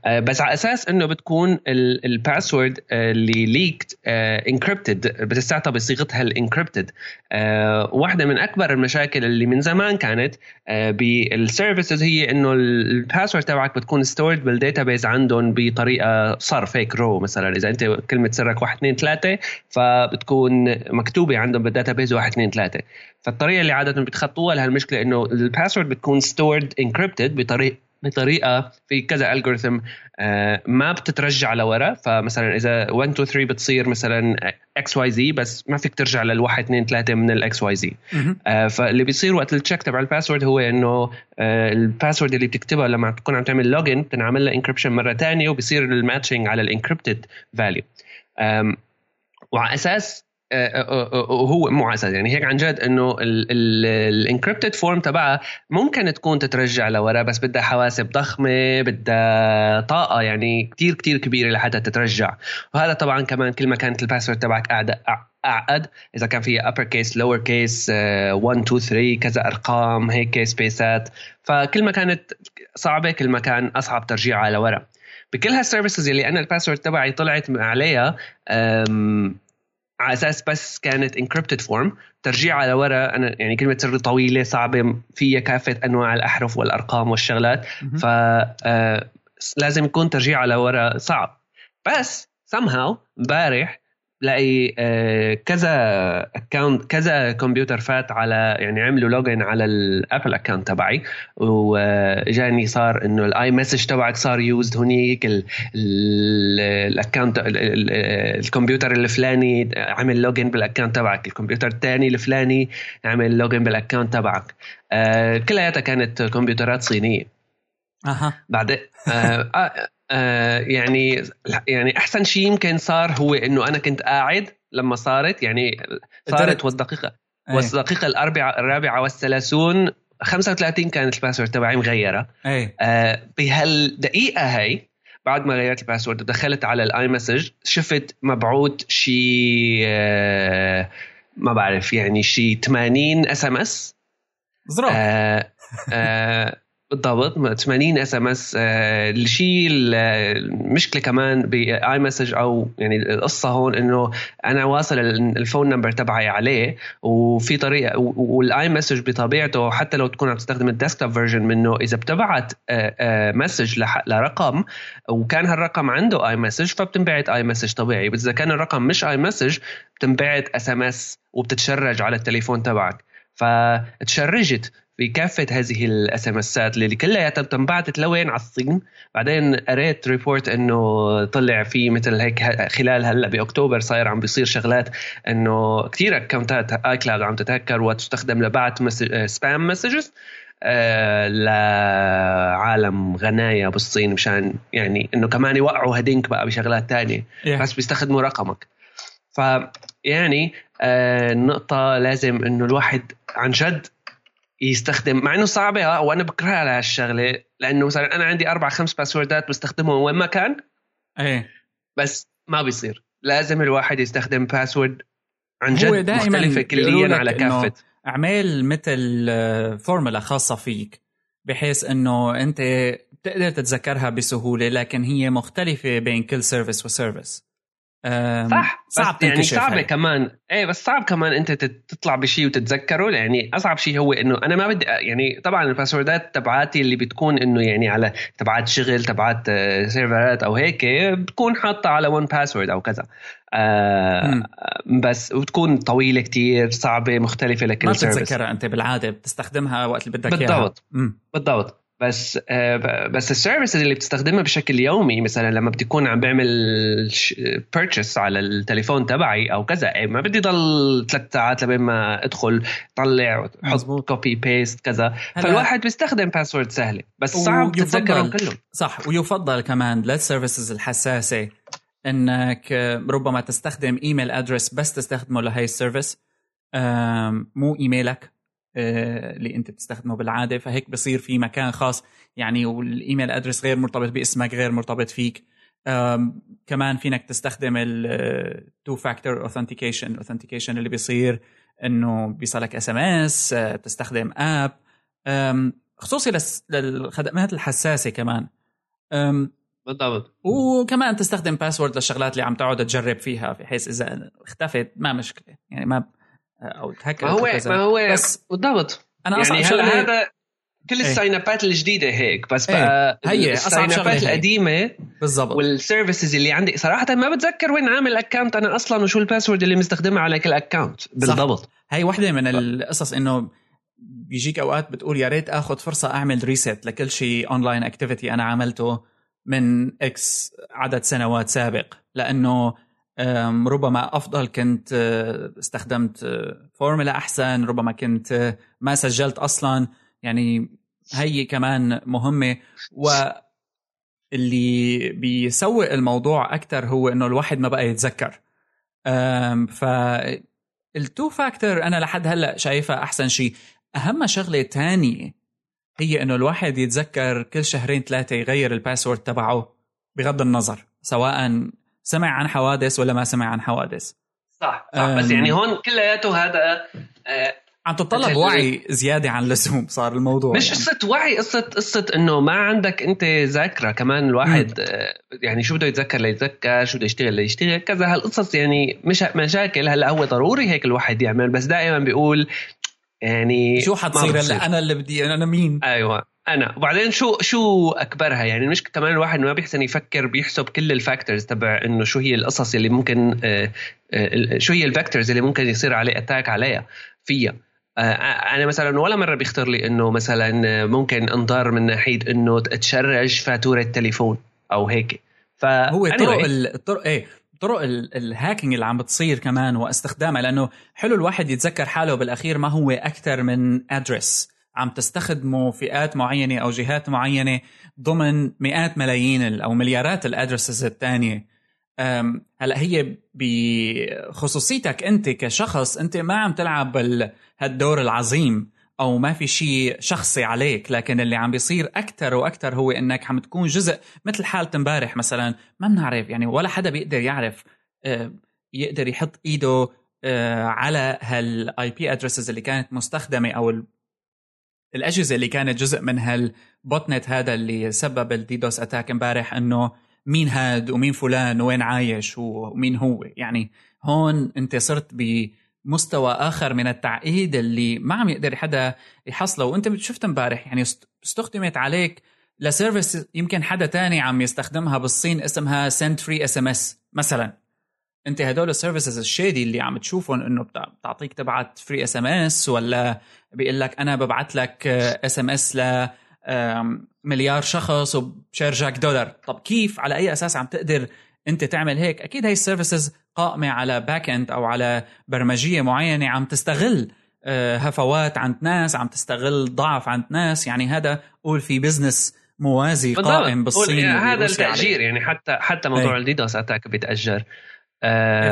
آه، بس على أساس إنه بتكون ال password اللي leaked encrypted آه، بتنعطى بصيغتها ال encrypted آه، واحدة من أكبر المشاكل اللي من زمان كانت بال services هي إنه ال password تبعك بتكون stored بال data عندهم بطريقة صرفة raw مثلا. إذا أنت كلمة سرك 1 2 3 فبتكون مكتوبة عندهم بال database 1 2 3 فالطريقة اللي عادة بيتخطوا لهالمشكله إنه ال password بتكون stored encrypted بطريقه بطريقة في كذا algorithm آه، ما بتترجع لورا. فمثلا إذا 1 2 3 بتصير مثلا XYZ بس ما فيك ترجع للواحد 2 3 من ال XYZ فاللي بيصير وقت ال check تبع ال password هو إنه آه، ال password اللي بتكتبها لما تكون عم تعمل login بتنعمل لها encryption مرة ثانية وبصير ال matching على ال encrypted value وعلى أساس هو مو أساس يعني هيك عن جد إنه ال encrypted form تبعها ممكن تكون تترجع لورا بس بدها حواسب ضخمة بدها طاقة يعني كتير كتير كبيرة لحتى تترجع. وهذا طبعا كمان كل ما كانت ال password تبعك أعقد إذا كان فيها upper case lower case 1 2 3 كذا أرقام هيك سبيسات فكل ما كانت صعبة كل ما كان أصعب ترجيعها لورا. بكل هال services اللي أنا ال password تبعي طلعت عليها على أساس بس كانت encrypted form ترجيعها لورا أنا يعني كلمة سر طويلة صعبة فيها كافة أنواع الأحرف والأرقام والشغلات. ف آه، لازم يكون ترجيعها لورا صعب. بس somehow امبارح لاقي آه، كذا account كذا كمبيوتر فات على يعني عملوا login على ال Apple account تبعي وجاني صار إنه ال iMessage تبعك صار used هنيك ال account الكمبيوتر الفلاني عمل login بال account تبعك الكمبيوتر الثاني الفلاني عمل login بال account تبعك. آه، كلياتها كانت كمبيوترات صينية. أها. بعدين آه آه، يعني يعني أحسن شيء يمكن صار هو إنه أنا كنت قاعد لما صارت يعني صارت والدقيقة إيه. والدقيقة الأربعة الرابعة والثلاثون 35 كانت ال password تبعي مغيرة. اي آه بهالدقيقة هاي بعد ما غيرت ال password ودخلت على ال iMessage شفت مبعوث شيء آه ما بعرف يعني شيء 80 SMS. آه آه بالضبط 80 SMS الشيء المشكلة كمان بال iMessage أو يعني القصة هون إنه أنا واصل ال phone number تبعي عليه وفي طريقة وال iMessage بطبيعته حتى لو تكون عم تستخدم ال desktop version منه إذا بتبعت message لرقم وكان هالرقم عنده iMessage فبتنبعت iMessage طبيعي بس إذا كان الرقم مش iMessage بتنبعت SMS وبتت charge على التليفون تبعك. فت charge ت بكافة هذه ال SMS ات اللي كلياتها تنبعثت لوين على الصين. بعدين قريت report إنه طلع في مثل هيك خلال هلأ بأكتوبر صاير عم بيصير شغلات إنه كثير accountات iCloud عم تتهكر وتستخدم لبعث spam messages آه لعالم غنايا بالصين مشان يعني إنه كمان يوقعوا هدينك بقى بشغلات تانية. Yeah. بس بيستخدموا رقمك. ف يعني آه النقطة لازم إنه الواحد عن جد يستخدم مع إنه صعبة آه وأنا بكرهها على هالشغلة لأنه مثلا أنا عندي أربع خمس passwordات بستخدمهم وين ما كان. إيه. بس ما بيصير. لازم الواحد يستخدم password عن جد مختلفة كليا على كافة. اعمل مثل فورمولا خاصة فيك بحيث إنه أنت بتقدر تتذكرها بسهولة لكن هي مختلفة بين كل service و service صح صعب بس يعني صعبة. كمان. إيه بس صعب كمان أنت تطلع بشيء وتتذكره يعني أصعب شيء هو إنه أنا ما بدي يعني طبعا ال passwordات تبعاتي اللي بتكون إنه يعني على تبعات شغل تبعات serverات أو هيك بتكون حاطة على 1Password أو كذا. آه بس وتكون طويلة كتير صعبة مختلفة لكل ما بتتذكرها أنت بالعادة بتستخدمها وقت اللي بدك إياها. بالضبط. بالضبط. بس آه، بس ال services اللي بتستخدمها بشكل يومي مثلا لما بتكون عم بعمل purchase على التليفون تبعي أو كذا إيه، ما بدي ضل ثلاث ساعات لبين ما أدخل طلع وحط copy paste كذا. فالواحد بيستخدم password سهلة بس صعب تتذكرهم كلهم صح ويفضل كمان لل services الحساسة إنك ربما تستخدم email address بس تستخدمه لهي ال service مو emailك آه، اللي انت بتستخدمه بالعادة فهيك بصير في مكان خاص. يعني وال email address غير مرتبط باسمك غير مرتبط فيك. كمان فينك تستخدم ال two factor authentication authentication اللي بيصير إنه بيصلك SMS تستخدم app خصوصي للخدمات الحساسة كمان. بالضبط. وكمان تستخدم password للشغلات اللي عم تقعد تجرب فيها بحيث إذا اختفت ما مشكلة. يعني ما أو تهكر ما هو ما هو بس بالضبط. أنا يعني هلا هذا كل إيه. ال sign upات الجديدة هيك؟ بس إيه. بقى هي ال sign upات القديمة بالضبط. وال services اللي عندي. صراحة ما بتذكر وين عامل account أنا أصلا وشو ال password اللي مستخدمها على كل account بالضبط. هي وحدة من القصص إنه بيجيك أوقات بتقول يا ريت آخذ فرصة أعمل reset لكل شيء online activity أنا عملته من X عدد سنوات سابق. لأنه ربما أفضل كنت آه، استخدمت فورمولا آه، أحسن ربما كنت آه، ما سجلت أصلا. يعني هي كمان مهمة. و اللي بيسوق الموضوع أكثر هو إنه الواحد ما بقى يتذكر. ف ال two factor أنا لحد هلأ شايفها أحسن شيء أهم شغلة تانية هي إنه الواحد يتذكر كل شهرين ثلاثة يغير ال password تبعه بغض النظر سواء سمع عن حوادث ولا ما سمع عن حوادث؟ صح صح. بس يعني هون كلياته هذا آه عم تتطلب وعي زيادة عن اللزوم صار الموضوع مش يعني. قصة وعي قصة قصة إنه ما عندك أنت ذاكرة. كمان الواحد آه يعني شو بده يتذكر ليتذكر شو بده يشتغل ليشتغل. كذا هالقصص يعني مش مشاكل. هلأ هو ضروري هيك الواحد يعمل. بس دائما بيقول يعني شو حتصير هلا؟ أنا اللي بدي أنا مين؟ أيوه أنا. وبعدين شو شو أكبرها؟ يعني مش كمان الواحد ما بيحسن يفكر بيحسب كل ال factors تبع إنه شو هي القصص اللي ممكن آه، آه، شو هي ال factors اللي ممكن يصير عليه attack عليها فيها. آه، أنا مثلا ولا مرة بيخطر لي إنه مثلا ممكن انضر من ناحية إنه charge فاتورة تليفون أو هيك. فهو طرق الطرق إيه طرق الهاكينج اللي عم بتصير كمان واستخدامها لأنه حلو الواحد يتذكر حاله بالأخير ما هو أكثر من ادرس عم تستخدمه فئات معينة أو جهات معينة ضمن مئات ملايين أو مليارات الادرسز الثانية. هلأ هي بخصوصيتك أنت كشخص أنت ما عم تلعب هالدور العظيم. أو ما في شيء شخصي عليك لكن اللي عم بيصير أكثر وأكثر هو إنك عم تكون جزء مثل حالة امبارح مثلا ما بنعرف يعني ولا حدا بيقدر يعرف يقدر يحط إيده على هال IP addresses اللي كانت مستخدمة أو الأجهزة اللي كانت جزء من هال botnet هذا اللي سبب ال DDoS attack امبارح إنه مين هاد ومين فلان وين عايش ومين هو. يعني هون أنت صرت بمستوى آخر من التعقيد اللي ما عم يقدر حدا يحصله. وانت شفت امبارح يعني استخدمت عليك ل service يمكن حدا تاني عم يستخدمها بالصين اسمها send free SMS مثلا. انت هدول ال services ال shady اللي عم تشوفهم إنه بتعطيك تبعت free SMS ولا بيقول لك أنا ببعث لك SMS ل مليار شخص وب chargeك دولار. طب كيف؟ على أي أساس عم تقدر انت تعمل هيك. أكيد هاي ال services قائمة على back end أو على برمجية معينة عم تستغل آه، هفوات عند ناس عم تستغل ضعف عند ناس. يعني هذا قول في business موازي قائم بالصين يعني هذا التأجير. يعني حتى حتى موضوع ال DDoS attack بيتأجر.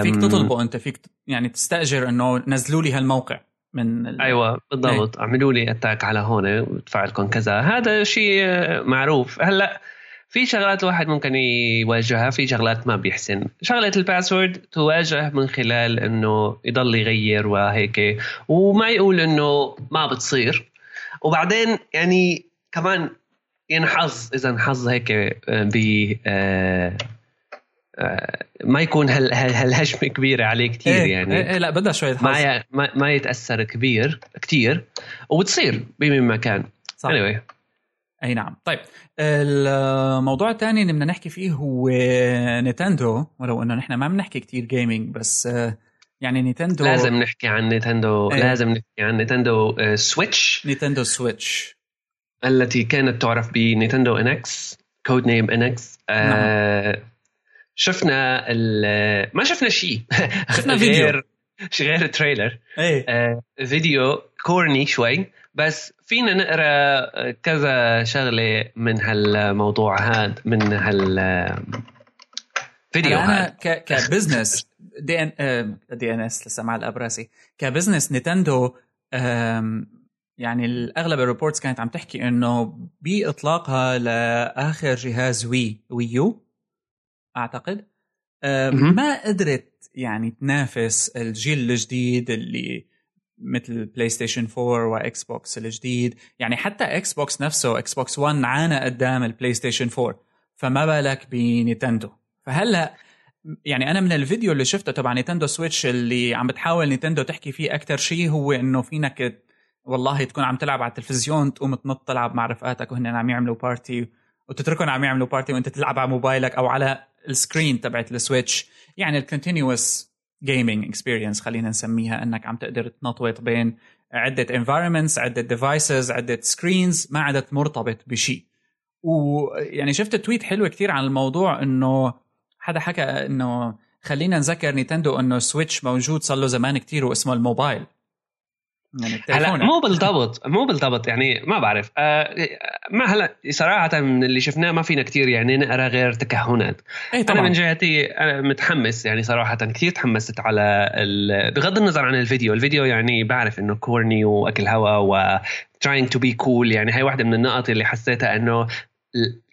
فيك تطلبه أنت فيك يعني تستأجر إنه نزلوا لي هالموقع من ال... أيوه بالضبط. إيه. اعملوا لي attack على هون وادفع لكم كذا. هذا شيء معروف. هلأ في شغلات الواحد ممكن يواجهها في شغلات ما بيحسن. شغلة ال password تواجه من خلال إنه يضل يغير وهيك وما يقول إنه ما بتصير. وبعدين يعني كمان ينحظ إذا انحظ هيك ب آه، آه، ما يكون هال هالهجمة كبيرة عليه كثير إيه يعني. إيه إيه لا بدها شوية حظ. ما ما, ما يتأثر كبير كثير وبتصير بمن مكان صح. anyway. أي نعم. طيب الموضوع الثاني اللي بدنا نحكي فيه هو نينتندو ولو إنه نحن ما بنحكي كتير جيمنج بس آه، يعني نينتندو لازم نحكي عن نينتندو إيه. لازم نحكي عن نينتندو آه، سويتش نينتندو سويتش التي كانت تعرف بنينتندو NX code name NX آه، شفنا ال- ما شفنا شيء. [laughs] شفنا فيديو. غير غير trailer إيه. آه، فيديو corny شوي بس فينا نقرأ كذا شغلة من هالموضوع هذا من هال فيديو أنا هذا ك ك business دي ان دي إن إس لسه مع الابراسي ك business نينتندو يعني الأغلب ال reports كانت عم تحكي إنه بإطلاقها لآخر جهاز Wii Wii U أعتقد. ما قدرت يعني تنافس الجيل الجديد اللي مثل PlayStation 4 و Xbox الجديد. يعني حتى Xbox نفسه Xbox 1 عانى قدام ال PlayStation 4 فما بالك بنينتندو فهلأ يعني أنا من الفيديو اللي شفته تبع نينتندو Switch اللي عم بتحاول نينتندو تحكي فيه أكثر شيء هو إنه فينك والله تكون عم تلعب على التلفزيون تقوم تنط تلعب مع رفقاتك وهن عم يعملوا party وتتركهم عم يعملوا party وأنت تلعب على موبايلك أو على ال screen تبعت ال Switch. يعني ال continuous gaming experience خلينا نسميها أنك عم تقدر تنطوط بين عدة environments عدة devices عدة screens ما عدت مرتبط بشيء. ويعني شفت tweet حلوة كتير عن الموضوع إنه حدا حكى إنه خلينا نذكر نينتندو إنه Switch موجود صار له زمان كتير واسمه الموبايل. يعني هلا مو بالضبط مو بالضبط يعني ما بعرف. آه ما هلا صراحة من اللي شفناه ما فينا كتير يعني نقرأ غير تكهنات. إيه أنا من طبعا جهتي أنا متحمس يعني صراحة كثير تحمست على ال... بغض النظر عن الفيديو. الفيديو يعني بعرف إنه corny وأكل هوا و trying to be cool يعني هاي واحدة من النقط اللي حسيتها إنه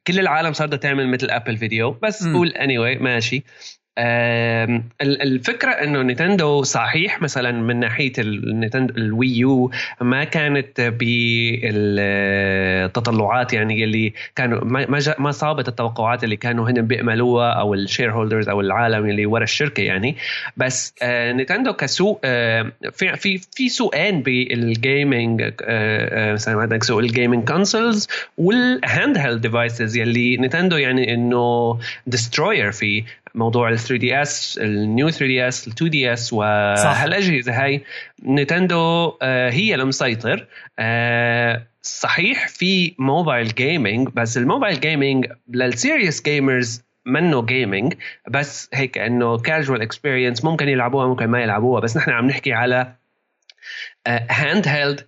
كل العالم صارت تعمل مثل Apple فيديو بس. قول anyway ماشي. آم، ال- الفكرة إنه نينتندو صحيح مثلا من ناحية النينتندو ال Wii U ما كانت بالتطلعات يعني اللي كانوا ما ما صابت التوقعات اللي كانوا هن بيأملوها أو ال shareholders أو العالم اللي ورا الشركة يعني. بس آه، نينتندو كسوق آه، في في في سوقين بال gaming آه، مثلا عندك سوق ال gaming consoles وال handheld devices يلي نينتندو يعني إنه destroyer فيه. موضوع ال 3 دي اس النيو 3 دي اس ال 2 دي اس وهالاجهزه هاي نينتندو آه، هي المسيطر آه، صحيح في mobile gaming بس ال mobile gaming لل serious gamers منه gaming بس هيك إنه casual experience ممكن يلعبوها ممكن ما يلعبوها. بس نحن عم نحكي على handheld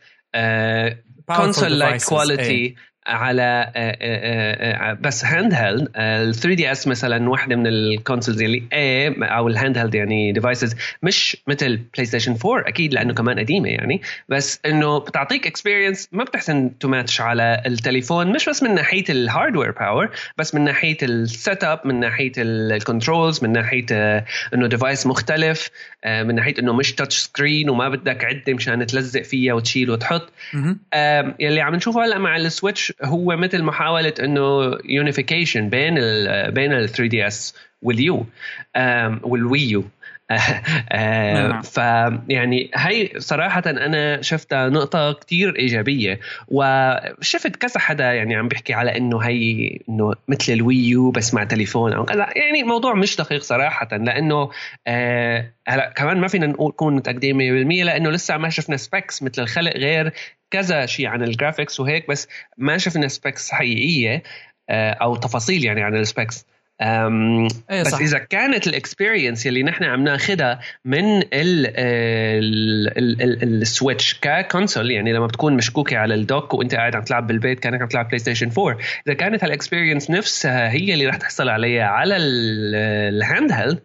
console like. quality على آه، آه، آه، بس handheld ال 3DS مثلا واحدة من ال consoles اللي إيه أو ال handheld يعني devices مش مثل PlayStation 4 أكيد لأنه كمان قديمة يعني بس إنه بتعطيك experience ما بتحسن to match على التليفون مش بس من ناحية ال hardware power بس من ناحية ال setup من ناحية ال controls من ناحية إنه device مختلف من ناحية إنه مش touch screen وما بدك عدة مشان تلزق فيها وتشيل وتحط. يلي عم نشوفه هلأ مع ال Switch هو مثل محاوله إنه unification بين ال بين ال 3DS وال U وال Wii U نعم. ف يعني هي صراحة أنا شفتها نقطة كتير إيجابية وشفت كذا حدا يعني عم بيحكي على إنه هي إنه مثل ال Wii U بس مع تليفون أو كذا يعني موضوع مش دقيق صراحة لأنه آه هلأ كمان ما فينا نقول نكون متأكدين 100% لأنه لسه ما شفنا specs مثل الخلق غير كذا شيء عن ال graphics وهيك بس ما شفنا specs حقيقية آه أو تفاصيل يعني عن ال specs أم إيه بس صح. إذا كانت ال experience يلي نحن عم ناخذها من ال ال Switch ك console يعني لما بتكون مشكوكة على ال dock وأنت قاعد عم تلعب بالبيت كأنك عم تلعب PlayStation 4 إذا كانت هال experience نفسها هي اللي رح تحصل عليها على ال handheld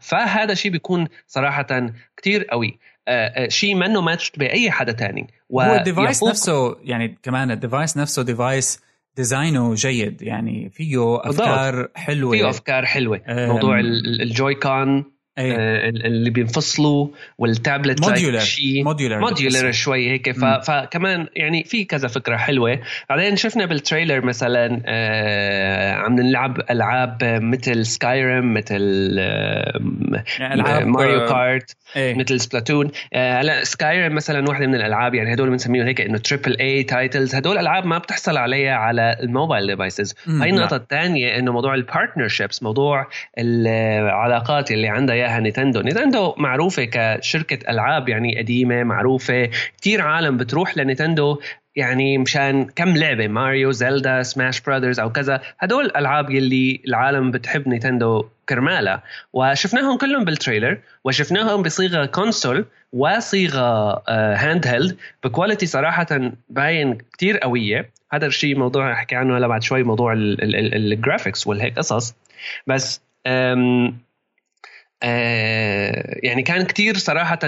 فهذا شيء بيكون صراحة كتير قوي. آه، آه، شيء منه matched by حدا تاني. هو ال device نفسه يعني كمان ال device نفسه device design ه جيد يعني فيه أفكار حلوة. فيه أفكار حلوة. موضوع ال Joy-Con أيه. آه اللي بينفصلوا وال tablet modular شيء modular modular شوي هيك. ف... فكمان يعني في كذا فكرة حلوة. بعدين شفنا بال trailer مثلا آه عم نلعب ألعاب مثل Skyrim مثل آه يعني ألعاب Mario Kart إيه. مثل Splatoon آه، هلا Skyrim مثلا واحدة من الألعاب يعني هدول بنسميهم هيك إنه triple A titles هدول ألعاب ما بتحصل عليها على ال mobile devices هاي النقطة الثانية إنه موضوع ال partnerships موضوع العلاقات اللي عندها اياها نينتندو نينتندو معروفة كشركة ألعاب يعني قديمة معروفة. كثير عالم بتروح لنينتندو يعني مشان كم لعبة Mario Zelda Smash Brothers أو كذا. هدول الالعاب يلي العالم بتحب نينتندو كرمالها. وشفناهم كلهم بال trailer وشفناهم بصيغة console وصيغة handheld ب quality صراحة باين كتير قوية. هذا الشيء موضوع أحكي عنه هلا بعد شوي موضوع ال graphics والهيك قصص. بس أه يعني كان كتير صراحة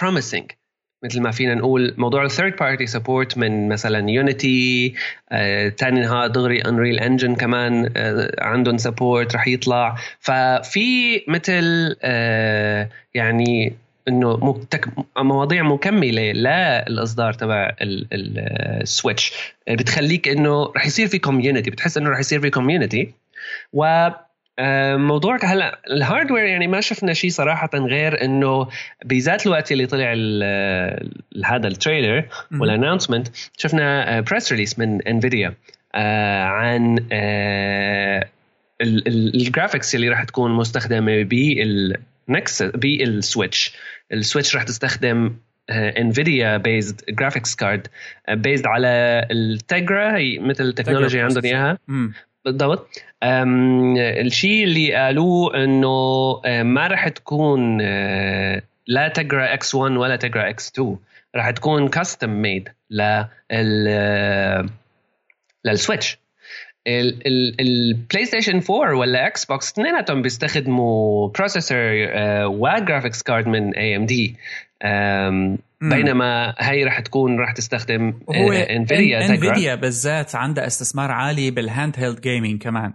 promising مثل ما فينا نقول موضوع ال third party support من مثلا Unity آه، تاني نهار دغري Unreal Engine كمان آه، عندهم support رح يطلع. ففي مثل آه، يعني إنه مواضيع مكملة للاصدار تبع ال Switch بتخليك إنه رح يصير في community بتحس إنه رح يصير في community و آه، موضوع هلا ال hardware يعني ما شفنا شيء صراحة غير إنه بذات الوقت اللي طلع هذا ال trailer وال announcement شفنا press release من Nvidia آه، عن آه، ال graphics اللي راح تكون مستخدمة بال NX بال Switch ال Switch راح تستخدم Nvidia based graphics card based على ال Tegra هي مثل التكنولوجيا عندهم إياها. بالضبط. الشيء اللي قالوه إنه ما راح تكون لا Tegra X 1 ولا Tegra X 2 راح تكون custom made لل لل Switch. ال PlayStation 4 ولا Xbox اثنيناتهم بيستخدموا processor و graphics card من AMD بينما هي رح تكون رح تستخدم Nvidia Nvidia بالذات عندها استثمار عالي بال handheld gaming كمان.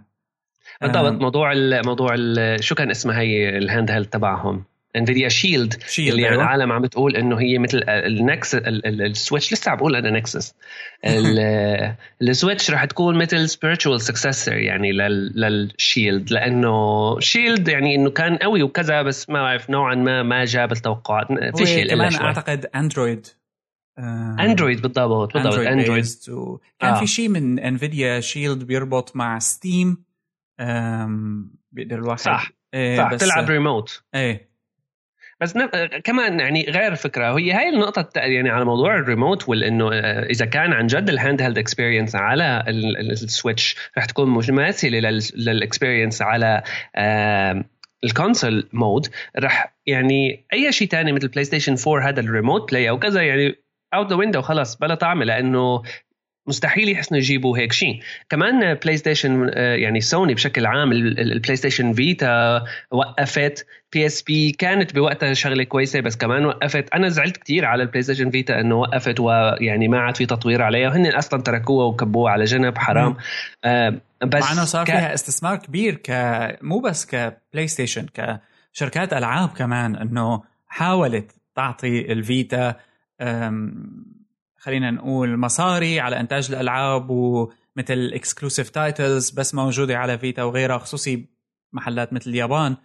بالضبط موضوع ال موضوع ال شو كان اسمها هي ال handheld تبعهم؟ Nvidia Shield اللي يعني أيوة. العالم عم بتقول إنه هي مثل ال NX ال Switch لسه عم بقول أنا NX [laughs] ال Switch رح تكون مثل spiritual successor يعني لل Shield لأنه Shield يعني إنه كان قوي وكذا بس ما بعرف نوعا ما ما جاب التوقعات. في شيء كمان أعتقد Android Android بالضبط بالضبط Android كان آه. في شيء من Nvidia Shield بيربط مع Steam بيقدر الواحد صح. إيه صح تلعب ريموت إيه. بس كمان يعني غير فكره هي هاي النقطة يعني على موضوع الريموت والإنه آه، إذا كان عن جد ال handheld experience على ال Switch رح تكون مماثلة لل experience على ال console mode رح يعني أي شيء ثاني مثل PlayStation 4 هذا ال remote play أو كذا يعني out the window خلص بلا طعمه لأنه مستحيل يحسنوا يجيبوا هيك شيء. كمان PlayStation آه، يعني سوني بشكل عام ال PlayStation Vita وقفت. PSP كانت بوقتها شغلة كويسة بس كمان وقفت. أنا زعلت كثير على ال PlayStation Vita إنه وقفت ويعني ما عاد في تطوير عليها. وهن أصلا تركوها وكبوها على جنب حرام. آه بس مع إنه صار ك... فيها استثمار كبير ك مو بس ك PlayStation كشركات ألعاب كمان إنه حاولت تعطي ال Vita خلينا نقول مصاري على إنتاج الألعاب ومثل exclusive titles بس موجودة على Vita وغيرها خصوصي محلات مثل اليابان.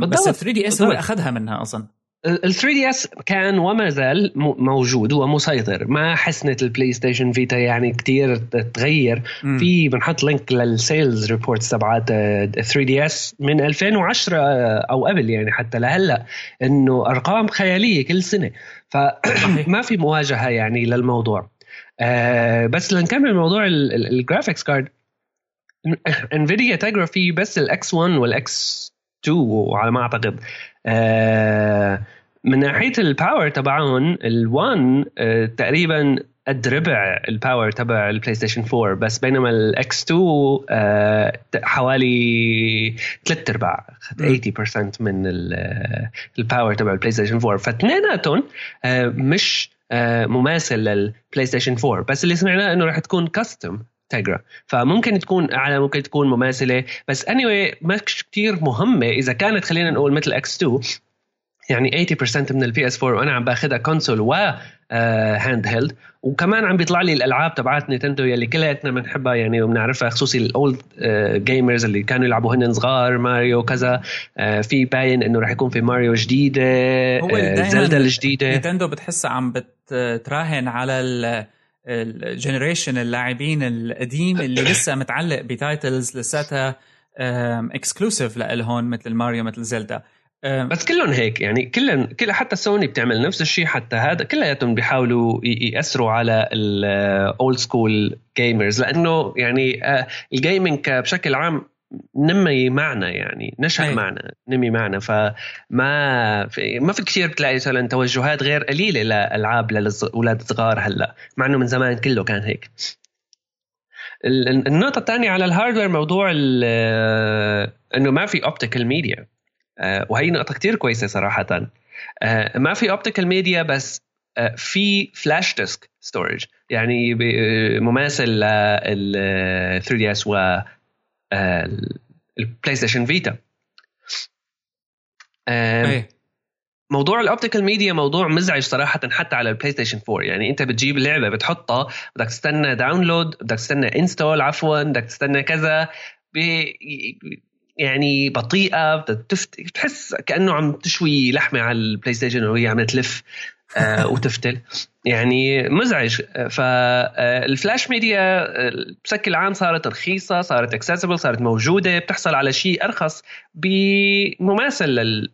بس ال 3DS هو اللي أخذها منها أصلا. ال 3DS كان وما زال موجود ومسيطر. ما حسنت ال PlayStation Vita يعني كتير تغير. م. في بنحط link لل sales reports تبعات 3DS من 2010 أو قبل يعني حتى لهلأ إنه أرقام خيالية كل سنة. فما [clears throat] في مواجهة يعني للموضوع. آه بس لنكمل موضوع ال graphics card Nvidia Tegra فيه بس ال X 1 وال X 2 على ما أعتقد. آه من ناحية ال power تبعهم ال1 آه تقريبا قد ربع ال power تبع ال PlayStation 4 بس بينما ال X 2 آه حوالي ثلاث أرباع 80% من ال power تبع ال PlayStation 4 فاثنيناتهم آه مش آه مماثل لل PlayStation 4 بس اللي سمعناه إنه راح تكون custom Tegra فممكن تكون أعلى ممكن تكون مماثلة. بس اني anyway مش كثير مهمة. إذا كانت خلينا نقول مثل X 2 يعني 80% من ال PS 4 وأنا عم باخذها console و hand uh, held وكمان عم بيطلع لي الألعاب تبعت Nintendo يلي كلياتنا بنحبها يعني وبنعرفها خصوصي ال old gamers uh, اللي كانوا يلعبوا هن صغار ماريو كذا. uh, في باين إنه رح يكون في ماريو جديدة هو زلدا الجديدة. Nintendo بتحسها عم بتراهن على ال generation اللاعبين القديم اللي [coughs] لسه متعلق ب titles لساتها exclusive لهم مثل ماريو مثل زلدا. بس كلهم هيك يعني كلهم كل حتى سوني بتعمل نفس الشيء حتى هذا كلياتهم بيحاولوا يأثروا على ال old school gamers لأنه يعني آه، ال gaming بشكل عام نمي معنا يعني نشأ أي. معنا نمي معنا فما في ما في كثير بتلاقي مثلا توجهات غير قليلة لألعاب للاولاد الصغار هلأ مع إنه من زمان كله كان هيك. النقطة الثانية على ال hardware موضوع آه، إنه ما في optical media آه، وهي نقطة كتير كويسة صراحة. آه، ما في optical media بس آه، في flash disk storage يعني مماثل لل 3DS و ال PlayStation Vita موضوع ال optical media موضوع مزعج صراحة حتى على ال PlayStation 4 يعني أنت بتجيب لعبة بتحطها بدك تستنى download بدك تستنى install عفوا بدك تستنى كذا يعني بطيئة بتحس كأنه عم تشوي لحمة على ال PlayStation وهي عم تلف آه [laughs] وتفتل. يعني مزعج. فالفلاش آه، ميديا آه، بشكل عام صارت رخيصة صارت accessible صارت موجودة بتحصل على شيء أرخص بمماثل لل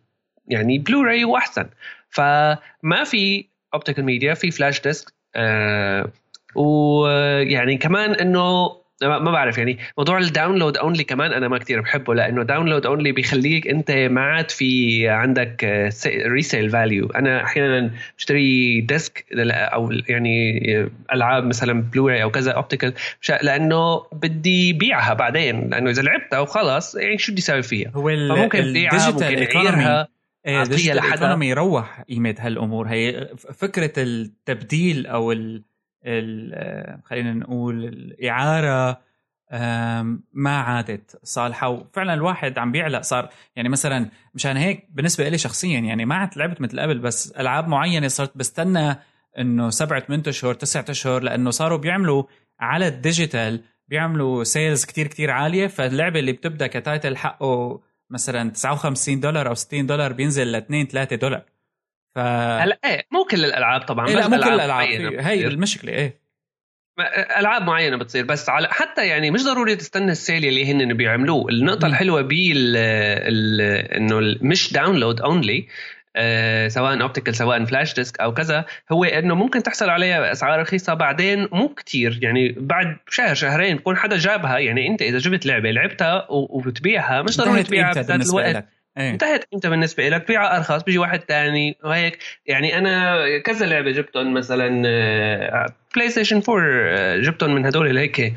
يعني بلوراي وأحسن. فما في optical media في flash disk آه ويعني كمان إنه ما بعرف يعني موضوع ال download only كمان أنا ما كثير بحبه لأنه download only بيخليك أنت ما عاد في عندك resale value أنا أحيانا بشتري disc أو يعني ألعاب مثلا بلوراي أو كذا optical لأنه بدي بيعها بعدين لأنه إذا لعبتها وخلاص يعني شو بدي أسوي فيها؟ هو فممكن بيعها ممكن أغيرها أعطيها لحدا يروح قيمة هالأمور. هي فكرة التبديل أو ال خلينا نقول الإعارة ما عادت صالحة وفعلا الواحد عم بيعلق صار يعني مثلا مشان هيك بالنسبة لي شخصيا يعني ما عاد لعبت مثل قبل بس ألعاب معينة صرت بستنى إنه سبعة ثمان اشهر تسعة اشهر لأنه صاروا بيعملوا على ال digital بيعملوا sales كتير كتير عالية فاللعبة اللي بتبدأ ك title حقه مثلا 59 دولار أو 60 دولار بينزل ل 2 3 دولار. ف هلا إيه مو كل الألعاب طبعا إيه لا مو كل الألعاب هي المشكلة إيه. ألعاب معينة بتصير بس على حتى يعني مش ضروري تستنى ال sale اللي هن بيعملوه. النقطة م. الحلوة بال إنه مش download only آه سواء optical سواء flash disk أو كذا هو إنه ممكن تحصل عليها باسعار رخيصة بعدين مو كتير. يعني بعد شهر شهرين بكون حدا جابها يعني أنت إذا جبت لعبة لعبتها وبتبيعها مش ضروري تبيعها بذات الوقت. إيه. انتهت. انت بالنسبة لك بيعها ارخص بيجي واحد ثاني وهيك. يعني أنا كذا لعبة جبتهم مثلا بلاي ستيشن 4 جبتهم من هدول هيك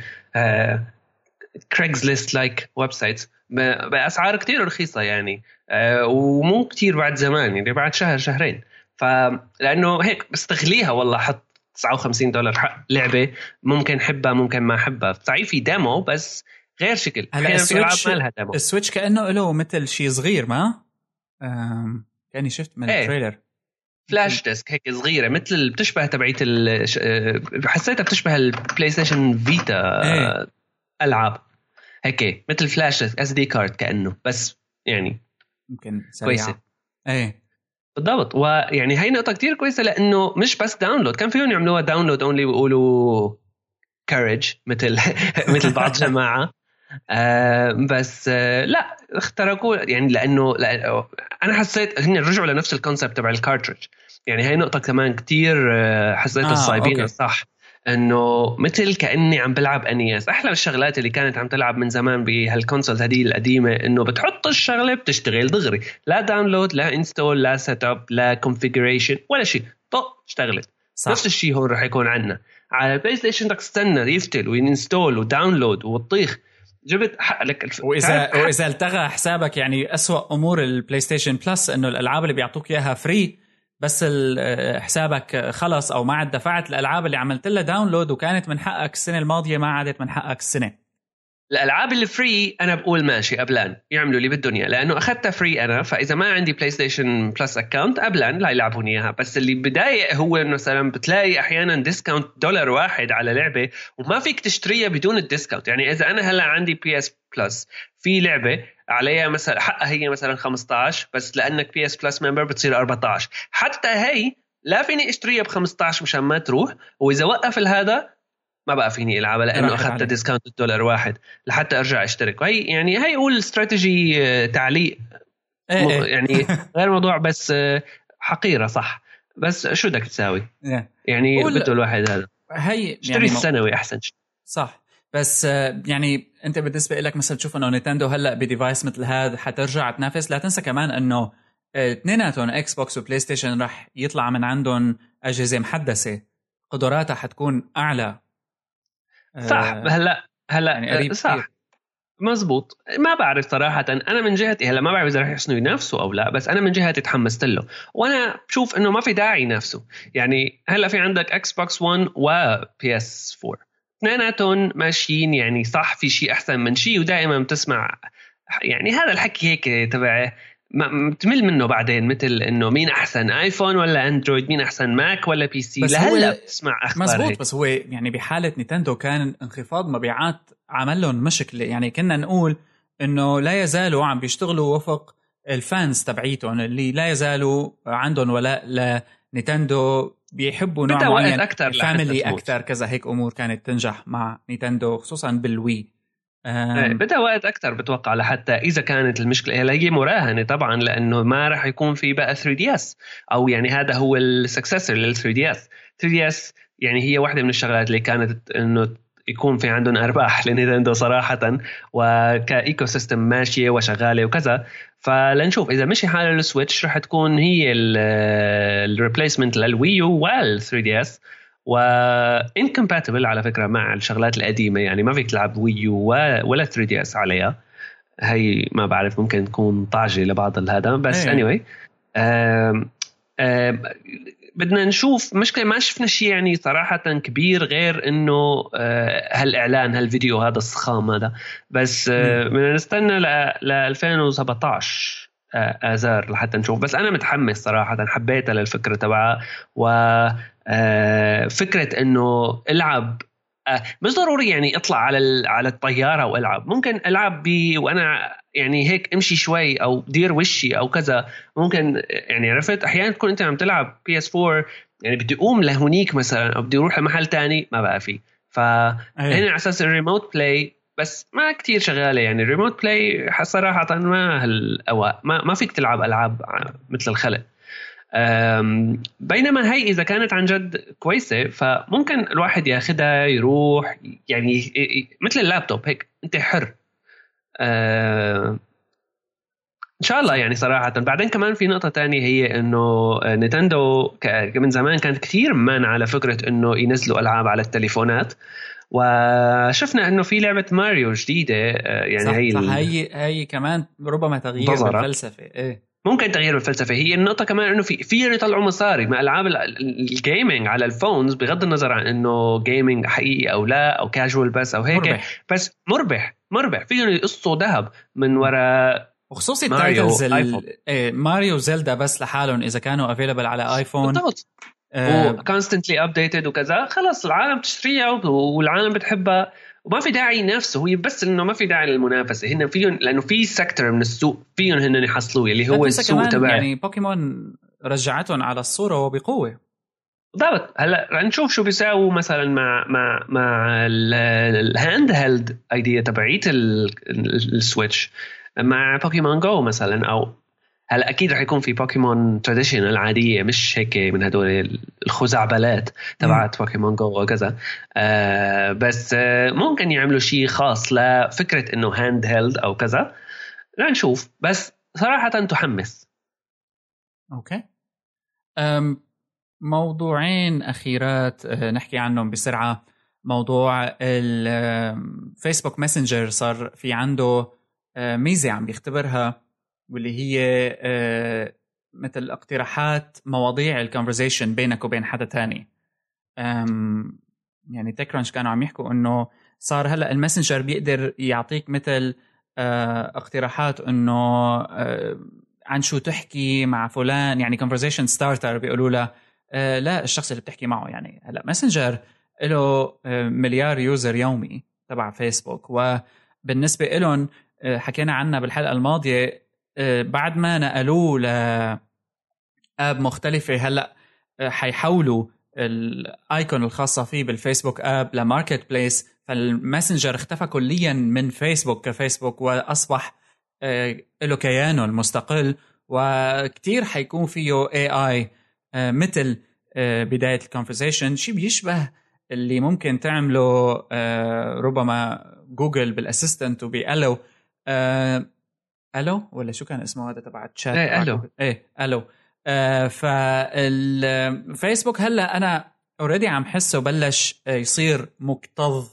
Craigslist like websites بأسعار كتير رخيصة يعني آه، ومو كتير بعد زمان يعني بعد شهر شهرين. فلانه هيك بستغليها والله حط 59 دولار حق لعبة ممكن حبها ممكن ما حبها في demo بس غير شكل. هلا السويتش السويتش كأنه له مثل شيء صغير ما؟ كأني شفت من إيه. ال trailer. flash disk هيك صغيرة مثل بتشبه تبعيت حسيتها بتشبه البلاي ستيشن فيتا إيه. ألعاب. هيك مثل flash disk SD card كأنه بس يعني يمكن كويسة. إيه. بالضبط. ويعني هي نقطة كتير كويسة لأنه مش بس download كان فيهم يعملوها download only ويقولوا كارج مثل [laughs] مثل بعض [laughs] جماعة. آه بس آه لا اخترقوا يعني لأنه لا أنا حسيت هن رجعوا لنفس ال concept تبع ال cartridge يعني هي نقطة كمان كتير آه حسيتها آه صايبين صح إنه مثل كأني عم بلعب انياس أحلى الشغلات اللي كانت عم تلعب من زمان بهال console هذه القديمة إنه بتحط الشغلة بتشتغل دغري. لا download لا install لا setup لا configuration ولا شيء. طق اشتغلت. صح. نفس الشيء هون رح يكون عندنا. على البلاي ستيشن بدك تستنى يفتل وي install و download وتطيخ. جبت لك الف... واذا وإذا التغى حسابك يعني أسوأ أمور البلاي ستيشن بلس إنه الألعاب اللي بيعطوك إياها free بس حسابك خلص أو ما عاد دفعت الألعاب اللي عملت لها download وكانت من حقك السنة الماضية ما عادت من حقك السنة. الألعاب ال free أنا بقول ماشي قبلان يعملوا اللي بدهم إياه. لأنه أخذتها free أنا فإذا ما عندي بلاي ستيشن بلس account قبلان لا يلعبوني إياها. بس اللي بضايق هو إنه مثلا بتلاقي أحيانا discount دولار واحد على لعبة وما فيك تشتريها بدون ال discount يعني إذا أنا هلأ عندي PS Plus في لعبة عليها مثلا حقها هي مثلا 15 بس لأنك PS Plus ممبر بتصير 14 حتى هي لا فيني أشتريها ب 15 مشان ما تروح. وإذا وقف الهذا ما بقى فيني ألعبها لأنه أخذت discount دولار واحد لحتى أرجع أشترك. وهي يعني هي قول استراتيجي آه، تعليق. إيه إيه. يعني [laughs] غير موضوع بس آه، حقيرة صح. بس شو بدك تساوي؟ إيه. يعني بده الواحد هذا. هي اشتري يعني السنوي أحسن شيء. صح. بس آه، يعني أنت بالنسبة لك مثلا تشوف إنه نينتندو هلأ ب device مثل هذا حترجع تنافس. لا تنسى كمان إنه اثنيناتهم إكس بوكس وبلاي ستيشن رح يطلع من عندهم أجهزة محدثة. قدراتها حتكون أعلى. صح آه، هلا هلا يعني قريب صح. مزبوط. ما بعرف صراحة أنا من جهتي هلا ما بعرف إذا رح يحسنوا ينافسوا أو لا بس أنا من جهتي تحمست له. وأنا بشوف إنه ما في داعي ينافسوا يعني هلا في عندك إكس بوكس 1 و PS 4 اثنيناتهم ماشيين يعني صح في شيء أحسن من شيء ودائما بتسمع يعني هذا الحكي هيك تبع تمل منه بعدين مثل إنه مين أحسن آيفون ولا أندرويد؟ مين أحسن ماك ولا PC؟ بس لهلا بتسمع أخبار مزبوط هيك. بس هو يعني بحالة نينتندو كان انخفاض مبيعات عمل لهم مشكلة. يعني كنا نقول إنه لا يزالوا عم بيشتغلوا وفق ال fans تبعيتهم اللي لا يزالوا عندهم ولاء لنينتندو بيحبوا نوع معين. أكثر family أكثر كذا هيك أمور كانت تنجح مع نينتندو خصوصا بالوي. إيه، بدها وقت أكثر بتوقع لحتى إذا كانت المشكلة هلا هي مراهنة طبعا لأنه ما راح يكون في بقى 3DS أو يعني هذا هو ال successor لل 3 دي اس 3 دي اس يعني هي واحدة من الشغلات اللي كانت إنه يكون في عندهم أرباح لنينتندو صراحة وكايكو سيستم ماشية وشغالة وكذا. فلنشوف إذا مشي حال السويتش رح تكون هي الريبليسمنت للويو وال 3 دي اس وانكمباتبل على فكرة مع الشغلات القديمة. يعني ما فيك تلعب ويو ولا 3 دي اس عليها. هي ما بعرف ممكن تكون طاجة لبعض هذا بس اني anyway. بدنا نشوف مشكله ما شفنا شيء يعني صراحة كبير غير إنه آه، هالإعلان هالفيديو هذا الصخام هذا. بس آه، بدنا نستنى ل 2017 آه، اذار لحتى نشوف. بس أنا متحمس صراحة حبيتها للفكرة تبعها. و آه، فكرة إنه ألعب آه، مش ضروري يعني أطلع على على الطيارة وألعب. ممكن ألعب بيه وأنا يعني هيك أمشي شوي أو دير وشي أو كذا. ممكن يعني عرفت؟ أحيانا تكون أنت عم تلعب PS4 يعني بدي أقوم لهونيك مثلا أو بدي أروح لمحل تاني ما بقى في. فهنا على أساس ال remote play بس ما كتير شغالة يعني. ال remote play صراحة ما هالاواء ما, ما فيك تلعب ألعاب مثل الخلق. بينما هي إذا كانت عن جد كويسة فممكن الواحد ياخذها يروح يعني مثل اللابتوب هيك أنت حر. إن شاء الله يعني صراحة. بعدين كمان في نقطة تانية هي إنه نينتندو من زمان كانت كثير مانعه على فكرة إنه ينزلوا ألعاب على التليفونات. وشفنا إنه في لعبة ماريو جديدة آه، يعني صح هي صح. هي هي كمان ربما تغيير بالفلسفة. إيه. ممكن تغيير بالفلسفه هي النقطة كمان إنه في في يطلعوا مصاري مع ألعاب ال gaming على ال phones بغض النظر عن إنه gaming حقيقي أو لا أو كاجوال بس أو هيك مربح. بس مربح مربح. فيهم يقصوا ذهب من وراء وخصوصي ال titles إيه ماريو وزيلدا بس لحالهم إذا كانوا available على iPhone بالضبط و constantly updated وكذا خلص العالم بتشتريها والعالم بتحبها. وما في داعي ينافسوا هي بس إنه ما في داعي للمنافسة. هن فيهم لأنه في secteur من السوق فيهم هن يحصلوه اللي هو السوق تبع يعني بوكيمون رجعتهم على الصورة وبقوة. بالضبط. هلا رح نشوف شو بيساووا مثلا مع مع مع ال handheld idea تبعيت ال Switch مع Pokemon Go مثلا أو هلا أكيد رح يكون في بوكيمون traditional عادية مش هيك من هدول الخزعبلات تبعت Pokemon Go وكذا آه بس آه ممكن يعملوا شيء خاص لفكرة إنه handheld أو كذا. لنشوف بس صراحة تحمس. okay. أم موضوعين أخيرات آه، نحكي عنهم بسرعة. موضوع ال Facebook Messenger صار في عنده آه، ميزة عم بيختبرها. واللي هي مثل اقتراحات مواضيع ال conversation بينك وبين حدا تاني. يعني TechCrunch كانوا عم يحكوا إنه صار هلأ ال Messenger بيقدر يعطيك مثل آه، اقتراحات إنه آه، عن شو تحكي مع فلان. يعني conversation starter بيقولوا له آه، لا الشخص اللي بتحكي معه. يعني هلأ Messenger له مليار user يومي تبع فيسبوك وبالنسبة لهم حكينا عنها بالحلقة الماضية بعد ما نقلوه ل app مختلفه هلأ حيحولوا ال icon الخاصة فيه بال Facebook app ل Marketplace فال Messenger اختفى كليا من فيسبوك كفيسبوك وأصبح آه، له كيانه المستقل. وكتير حيكون فيه AI آه، مثل آه، بداية ال conversation شيء بيشبه اللي ممكن تعمله ربما جوجل بال Assistant وب Allo Allo؟ ولا شو كان اسمه هذا تبع الشات إيه ألو. إيه ألو. آه فالفيسبوك هلا أنا already عم حسه بلش يصير مكتظ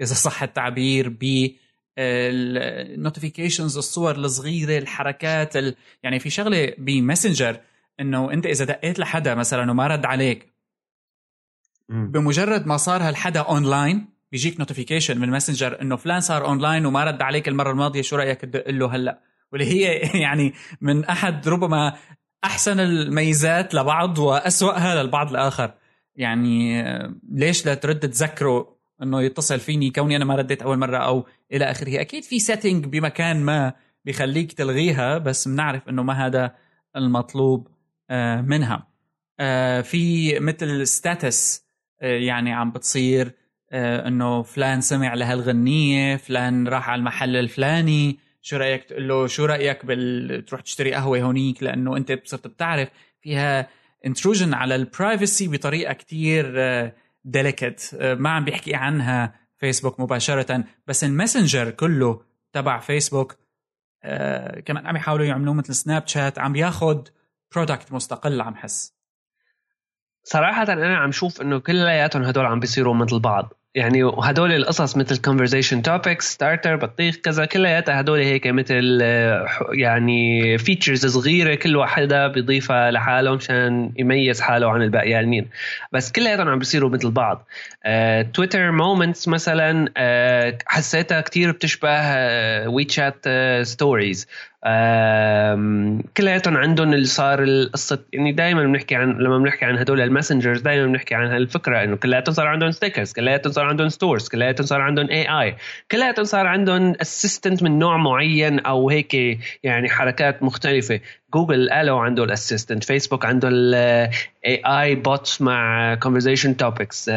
إذا صح التعبير ب ال notifications الصور الصغيرة الحركات ال... يعني في شغلة ب Messenger إنه أنت إذا دقيت لحدا مثلا وما رد عليك بمجرد ما صار هالحدا اونلاين بيجيك notification من Messenger إنه فلان صار اونلاين وما رد عليك المرة الماضية شو رأيك تدق له هلأ؟ واللي هي [laughs] يعني من أحد ربما أحسن الميزات لبعض وأسوأها للبعض الآخر يعني ليش لا ترد تذكره إنه يتصل فيني كوني أنا ما رديت أول مرة أو إلى آخره؟ أكيد في setting بمكان ما بخليك تلغيها بس بنعرف إنه ما هذا المطلوب آه، منها. آه، في مثل status آه، يعني عم بتصير إنه فلان سمع لهالغنية فلان راح على المحل الفلاني شو رأيك تقول له شو رأيك بال تروح تشتري قهوة هونيك؟ لأنه أنت صرت بتعرف فيها intrusion على ال privacy بطريقة كتير delicate آه، آه، ما عم بيحكي عنها فيسبوك مباشرة بس ال Messenger كله تبع فيسبوك آه كمان عم يحاولوا يعملوه مثل Snapchat عم بياخذ product مستقل عم حس. صراحة أنا عم شوف إنه كلياتهم هدول عم بيصيروا مثل بعض. يعني وهدول القصص مثل conversation topics starter بطيخ كذا كلياتها هدول هيك مثل آه، يعني features صغيرة كل واحدة بيضيفها لحاله مشان يميز حاله عن الباقيين بس كلياتهم عم بيصيروا مثل بعض. تويتر uh, moments مثلا uh, حسيتها كتير بتشبه وي شات stories كلياتهم عندهم اللي صار القصة يعني دائما بنحكي عن لما بنحكي عن هدول ال messengers دائما بنحكي عن هالفكرة إنه كلياتهم صار عندهم stickers كلياتهم صار عندهم stories كلياتهم صار عندهم AI كلياتهم صار عندهم assistant من نوع معين أو هيك يعني حركات مختلفة. جوجل قالوا عنده ال assistant فيسبوك عنده ال AI bots مع conversation topics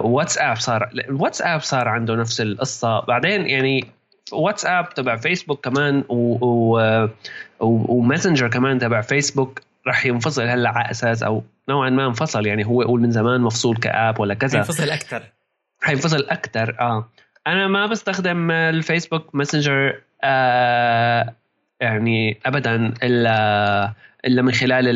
واتساب صار واتساب صار عنده نفس القصة. بعدين يعني واتساب تبع فيسبوك كمان و, و... وماسنجر كمان تبع فيسبوك راح ينفصل هلا على أساس أو نوعا ما انفصل يعني هو يقول من زمان مفصول ك app ولا كذا. حينفصل أكثر حينفصل أكثر آه. أنا ما بستخدم الفيسبوك ماسنجر آه يعني ابدا الا إلا من خلال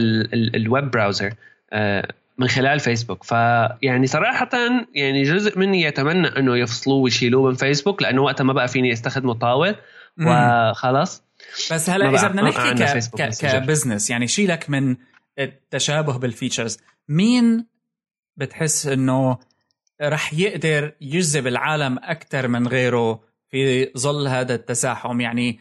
ال web browser آه. من خلال فيسبوك فيعني صراحة يعني جزء مني يتمنى إنه يفصلوه ويشيلوه من فيسبوك لأنه وقتها ما بقى فيني استخدمه طول وخلاص. بس هلا إذا بدنا نحكي ك business يعني شيلك من التشابه بال features مين بتحس إنه رح يقدر يجذب العالم أكثر من غيره في ظل هذا التزاحم؟ يعني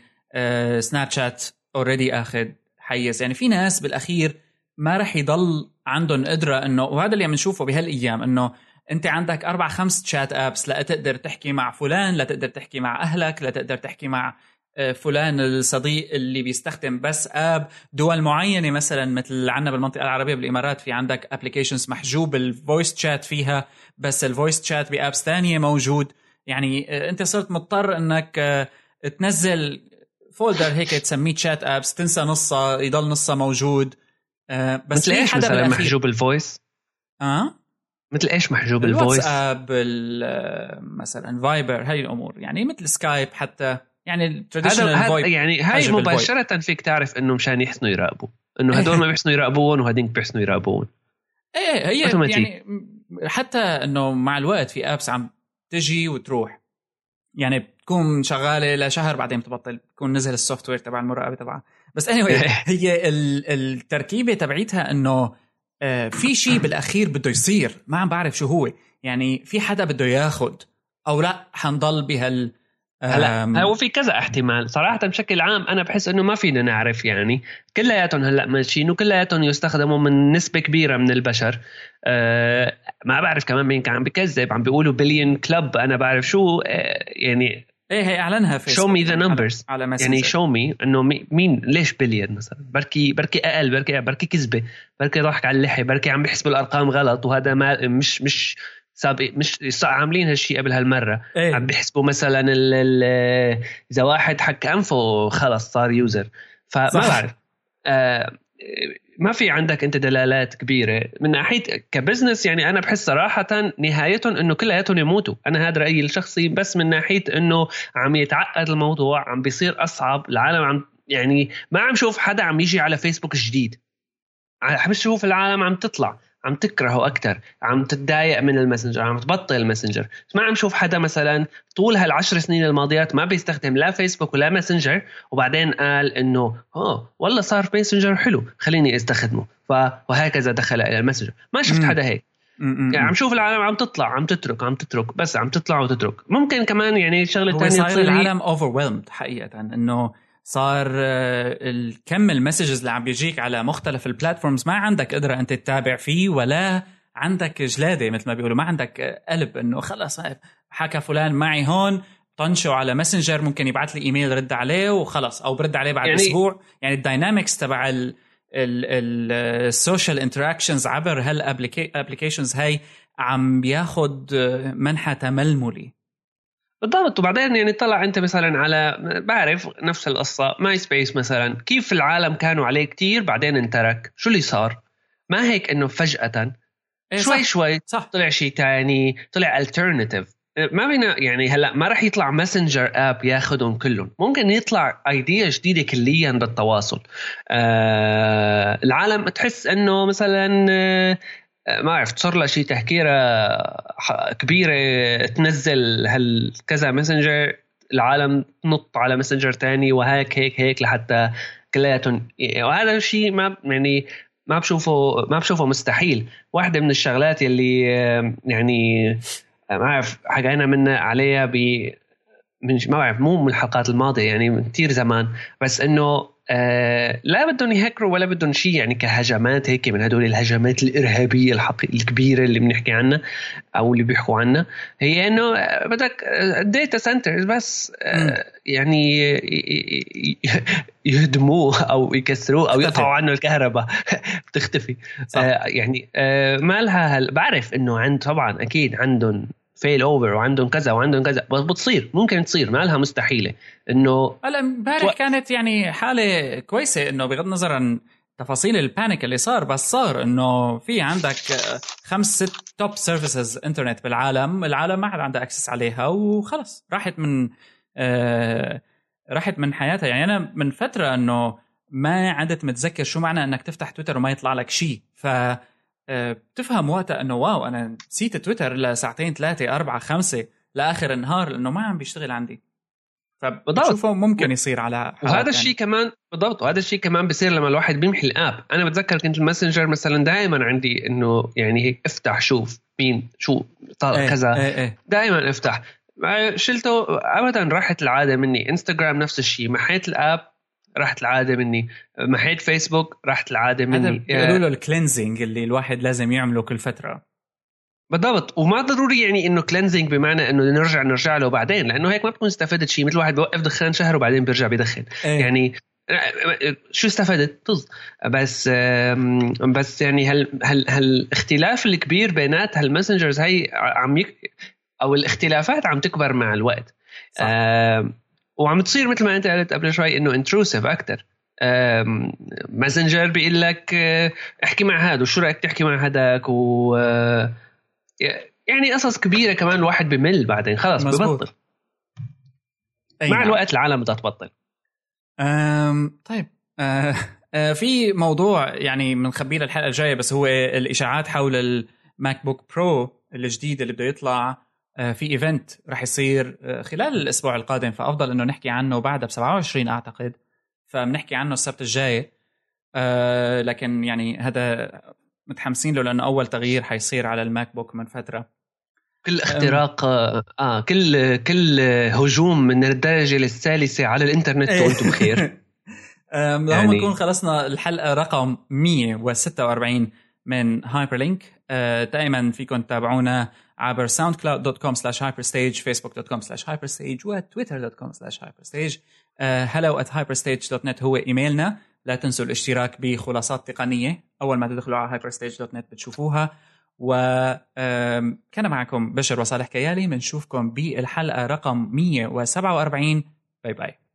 سناب شات already أخذ حيز. يعني في ناس بالأخير ما رح يضل عندهم قدرة انه وهذا اللي عم نشوفه بهالأيام إنه أنت عندك أربع خمس chat apps لتقدر تحكي مع فلان لتقدر تحكي مع أهلك لتقدر تحكي مع آه، فلان الصديق اللي بيستخدم بس app دول معينة مثلا مثل عندنا بالمنطقة العربية بالإمارات في عندك applications محجوب ال voice chat فيها بس ال voice chat ب apps ثانية موجود. يعني آه، أنت صرت مضطر إنك آه، تنزل folder هيك تسميه chat apps تنسى نصها يضل نصها موجود. آه بس مثل إيش مثلا محجوب ال voice؟ آه؟ مثل إيش محجوب ال voice؟ واتساب مثلا فايبر هاي الأمور. يعني مثل سكايب حتى. يعني ال traditional يعني هاي مباشرة فيك تعرف إنه مشان يحسنوا يراقبوا إنه هدول ما بيحسنوا يراقبون وهديك بيحسنوا يراقبون إيه هي يعني حتى إنه مع الوقت في apps عم تجي وتروح. يعني بتكون شغالة لشهر بعدين بتبطل بتكون نزل ال software تبع المراقبة تبعها. بس anyway [laughs] هي التركيبة تبعيتها إنه آه، في شيء بالأخير بده يصير. ما عم بعرف شو هو. يعني في حدا بده ياخذ أو لا حنضل بهال هلا هو في كذا احتمال. صراحة بشكل عام أنا بحس إنه ما فينا نعرف يعني. كلياتهم هلأ ماشيين وكلياتهم يستخدموا من نسبة كبيرة من البشر. أه ما بعرف كمان مين كان عم بكذب عم بيقولوا بليون كلب أنا بعرف شو أه يعني إيه هي اعلنها في شو مي ذا نمبرز يعني شو مي إنه مين ليش بليون مثلا؟ بركي بركي أقل بركي بركي كذبة بركي ضحك على اللحية بركي عم بيحسب الأرقام غلط وهذا ما مش مش سابق مش عاملين هالشيء قبل هالمرة. إيه. عم بيحسبوا مثلا ال ال إذا واحد حك أنفه خلص صار user فما بعرف. آه ما في عندك أنت دلالات كبيرة. من ناحية ك business يعني أنا بحس صراحة نهايتهم إنه كلياتهم يموتوا. أنا هذا رأيي الشخصي بس من ناحية إنه عم يتعقد الموضوع عم بيصير أصعب. العالم عم يعني ما عم شوف حدا عم يجي على فيسبوك جديد. عم شوف العالم عم تطلع. عم تكرهه أكثر عم تتضايق من الماسنجر عم تبطل الماسنجر. ما عم شوف حدا مثلا طول هالعشر سنين الماضيات ما بيستخدم لا فيسبوك ولا ماسنجر وبعدين قال إنه آه والله صار ماسنجر حلو خليني أستخدمه. وهكذا دخل إلى الماسنجر. ما شفت حدا هيك. يعني عم شوف العالم عم تطلع عم تترك عم تترك بس عم تطلع وتترك. ممكن كمان يعني شغله ثانية تصير العالم over حقيقة إنه صار آه، الكم ال messages اللي عم بيجيك على مختلف ال platforms ما عندك قدرة أنت تتابع فيه ولا عندك جلادة مثل ما بيقولوا ما عندك قلب إنه خلص حكى فلان معي هون طنشه على ماسنجر ممكن يبعث لي إيميل رد عليه وخلص أو برد عليه بعد يعني أسبوع. يعني ال dynamics تبع ال social interactions عبر هال applications هاي عم بياخد منحى تململي. بالضبط. وبعدين يعني طلع انت مثلا على بعرف نفس القصة ماي سبيس مثلا. كيف العالم كانوا عليه كتير بعدين انترك. شو اللي صار؟ ما هيك إنه فجأة إيه شوي صح. شوي صح. طلع شيء تاني طلع alternative ما بينا يعني هلأ ما راح يطلع messenger app ياخذهم كلهم. ممكن يطلع idea جديدة كليا بالتواصل. آه العالم تحس إنه مثلا آه ما أعرف صار لها شيء تهكيرة كبيرة تنزل هالكذا ماسنجر العالم تنط على ماسنجر تاني وهيك هيك هيك لحتى كلياتهم وهذا الشيء ما يعني ما بشوفه ما بشوفه مستحيل. واحدة من الشغلات اللي يعني ما أعرف حكينا منها عليها ب من ما بعرف مو من الحلقات الماضية يعني كثير زمان بس إنه آه لا بدهم يهكروا ولا بدهم شيء يعني كهجمات هيك من هدول الهجمات الإرهابية الحقيقيه الكبيرة اللي بنحكي عنها أو اللي بيحكوا عنها. هي إنه بدك data centers بس آه يعني يهدموه أو يكسروه أو يقطعوا عنه الكهرباء. [laughs] بتختفي. صح. آه يعني آه ما لها هل بعرف إنه عند طبعا أكيد عندهم fail over وعندهم كذا وعندهم كذا. بس بتصير. ممكن تصير. ما لها مستحيلة. إنه هلا امبارح و... كانت يعني حالة كويسة إنه بغض النظر عن تفاصيل ال panic اللي صار بس صار إنه في عندك خمس ست top services internet بالعالم. العالم ما حد عنده access عليها وخلص. راحت من آه راحت من حياتها. يعني أنا من فترة إنه ما عدت متذكر شو معنى إنك تفتح تويتر وما يطلع لك شيء ف بتفهم وقتها إنه wow أنا نسيت تويتر لساعتين ثلاثة أربعة خمسة لآخر النهار لأنه ما عم بيشتغل عندي. فبشوفه ممكن يصير على وهذا الشيء كمان بالضبط وهذا الشيء كمان بصير لما الواحد بيمحي ال app. أنا بتذكر كنت ال messenger مثلا دائما عندي إنه يعني هيك افتح شوف مين شو طالع إيه كذا. إيه إيه. دائما افتح. شلته ابدا راحت العادة مني. انستغرام نفس الشيء. محيت ال app راحت العادة مني. محيت فيسبوك راحت العادة مني. بيقولوا له ال cleansing اللي الواحد لازم يعمله كل فترة. بالضبط. وما ضروري يعني إنه cleansing بمعنى إنه نرجع نرجع له بعدين لأنه هيك ما بتكون استفدت شيء مثل واحد بوقف دخان شهر وبعدين بيرجع بيدخن إيه. يعني شو استفدت؟ طز. بس بس يعني هال هال هالاختلاف الكبير بينات هال messengers هي عم يك أو الاختلافات عم تكبر مع الوقت. صح. وعم تصير مثل ما انت قلت قبل شوي إنه intrusive أكثر messenger بيقول لك آه، احكي مع هذا وشو رأيك تحكي مع هذاك؟ و آه، يعني قصص كبيرة كمان الواحد بمل بعدين. خلص مزبوط. ببطل. مع نعم. الوقت العالم بدها تبطل. أم طيب. أه أه في موضوع يعني بنخبيه للحلقه الجاية بس هو الإشاعات حول الماك بوك برو الجديد اللي بده يطلع. آه، في event رح يصير آه، خلال الأسبوع القادم فأفضل إنه نحكي عنه بعدها ب 27 أعتقد. فبنحكي عنه السبت الجاي. آه لكن يعني هذا متحمسين له لأنه أول تغيير حيصير على الماك بوك من فترة. كل اختراق آه كل كل هجوم من الدرجة الثالثة على الإنترنت وأنتم بخير. [laughs] لهم يعني... نكون خلصنا الحلقة رقم 146 من هايبر لينك دائما فيكم تتابعونا عبر ساوند كلاود dot com slash هايبر ستيج فيسبوك dot com slash هايبر ستيج وتويتر dot com slash هايبر ستيج hello at هايبر ستيج dot net هو إيميلنا. لا تنسوا الاشتراك بخلاصات تقنية. أول ما تدخلوا على نت بتشوفوها. وكان معكم بشر وصالح كيالي. بنشوفكم بالحلقة رقم 147 باي باي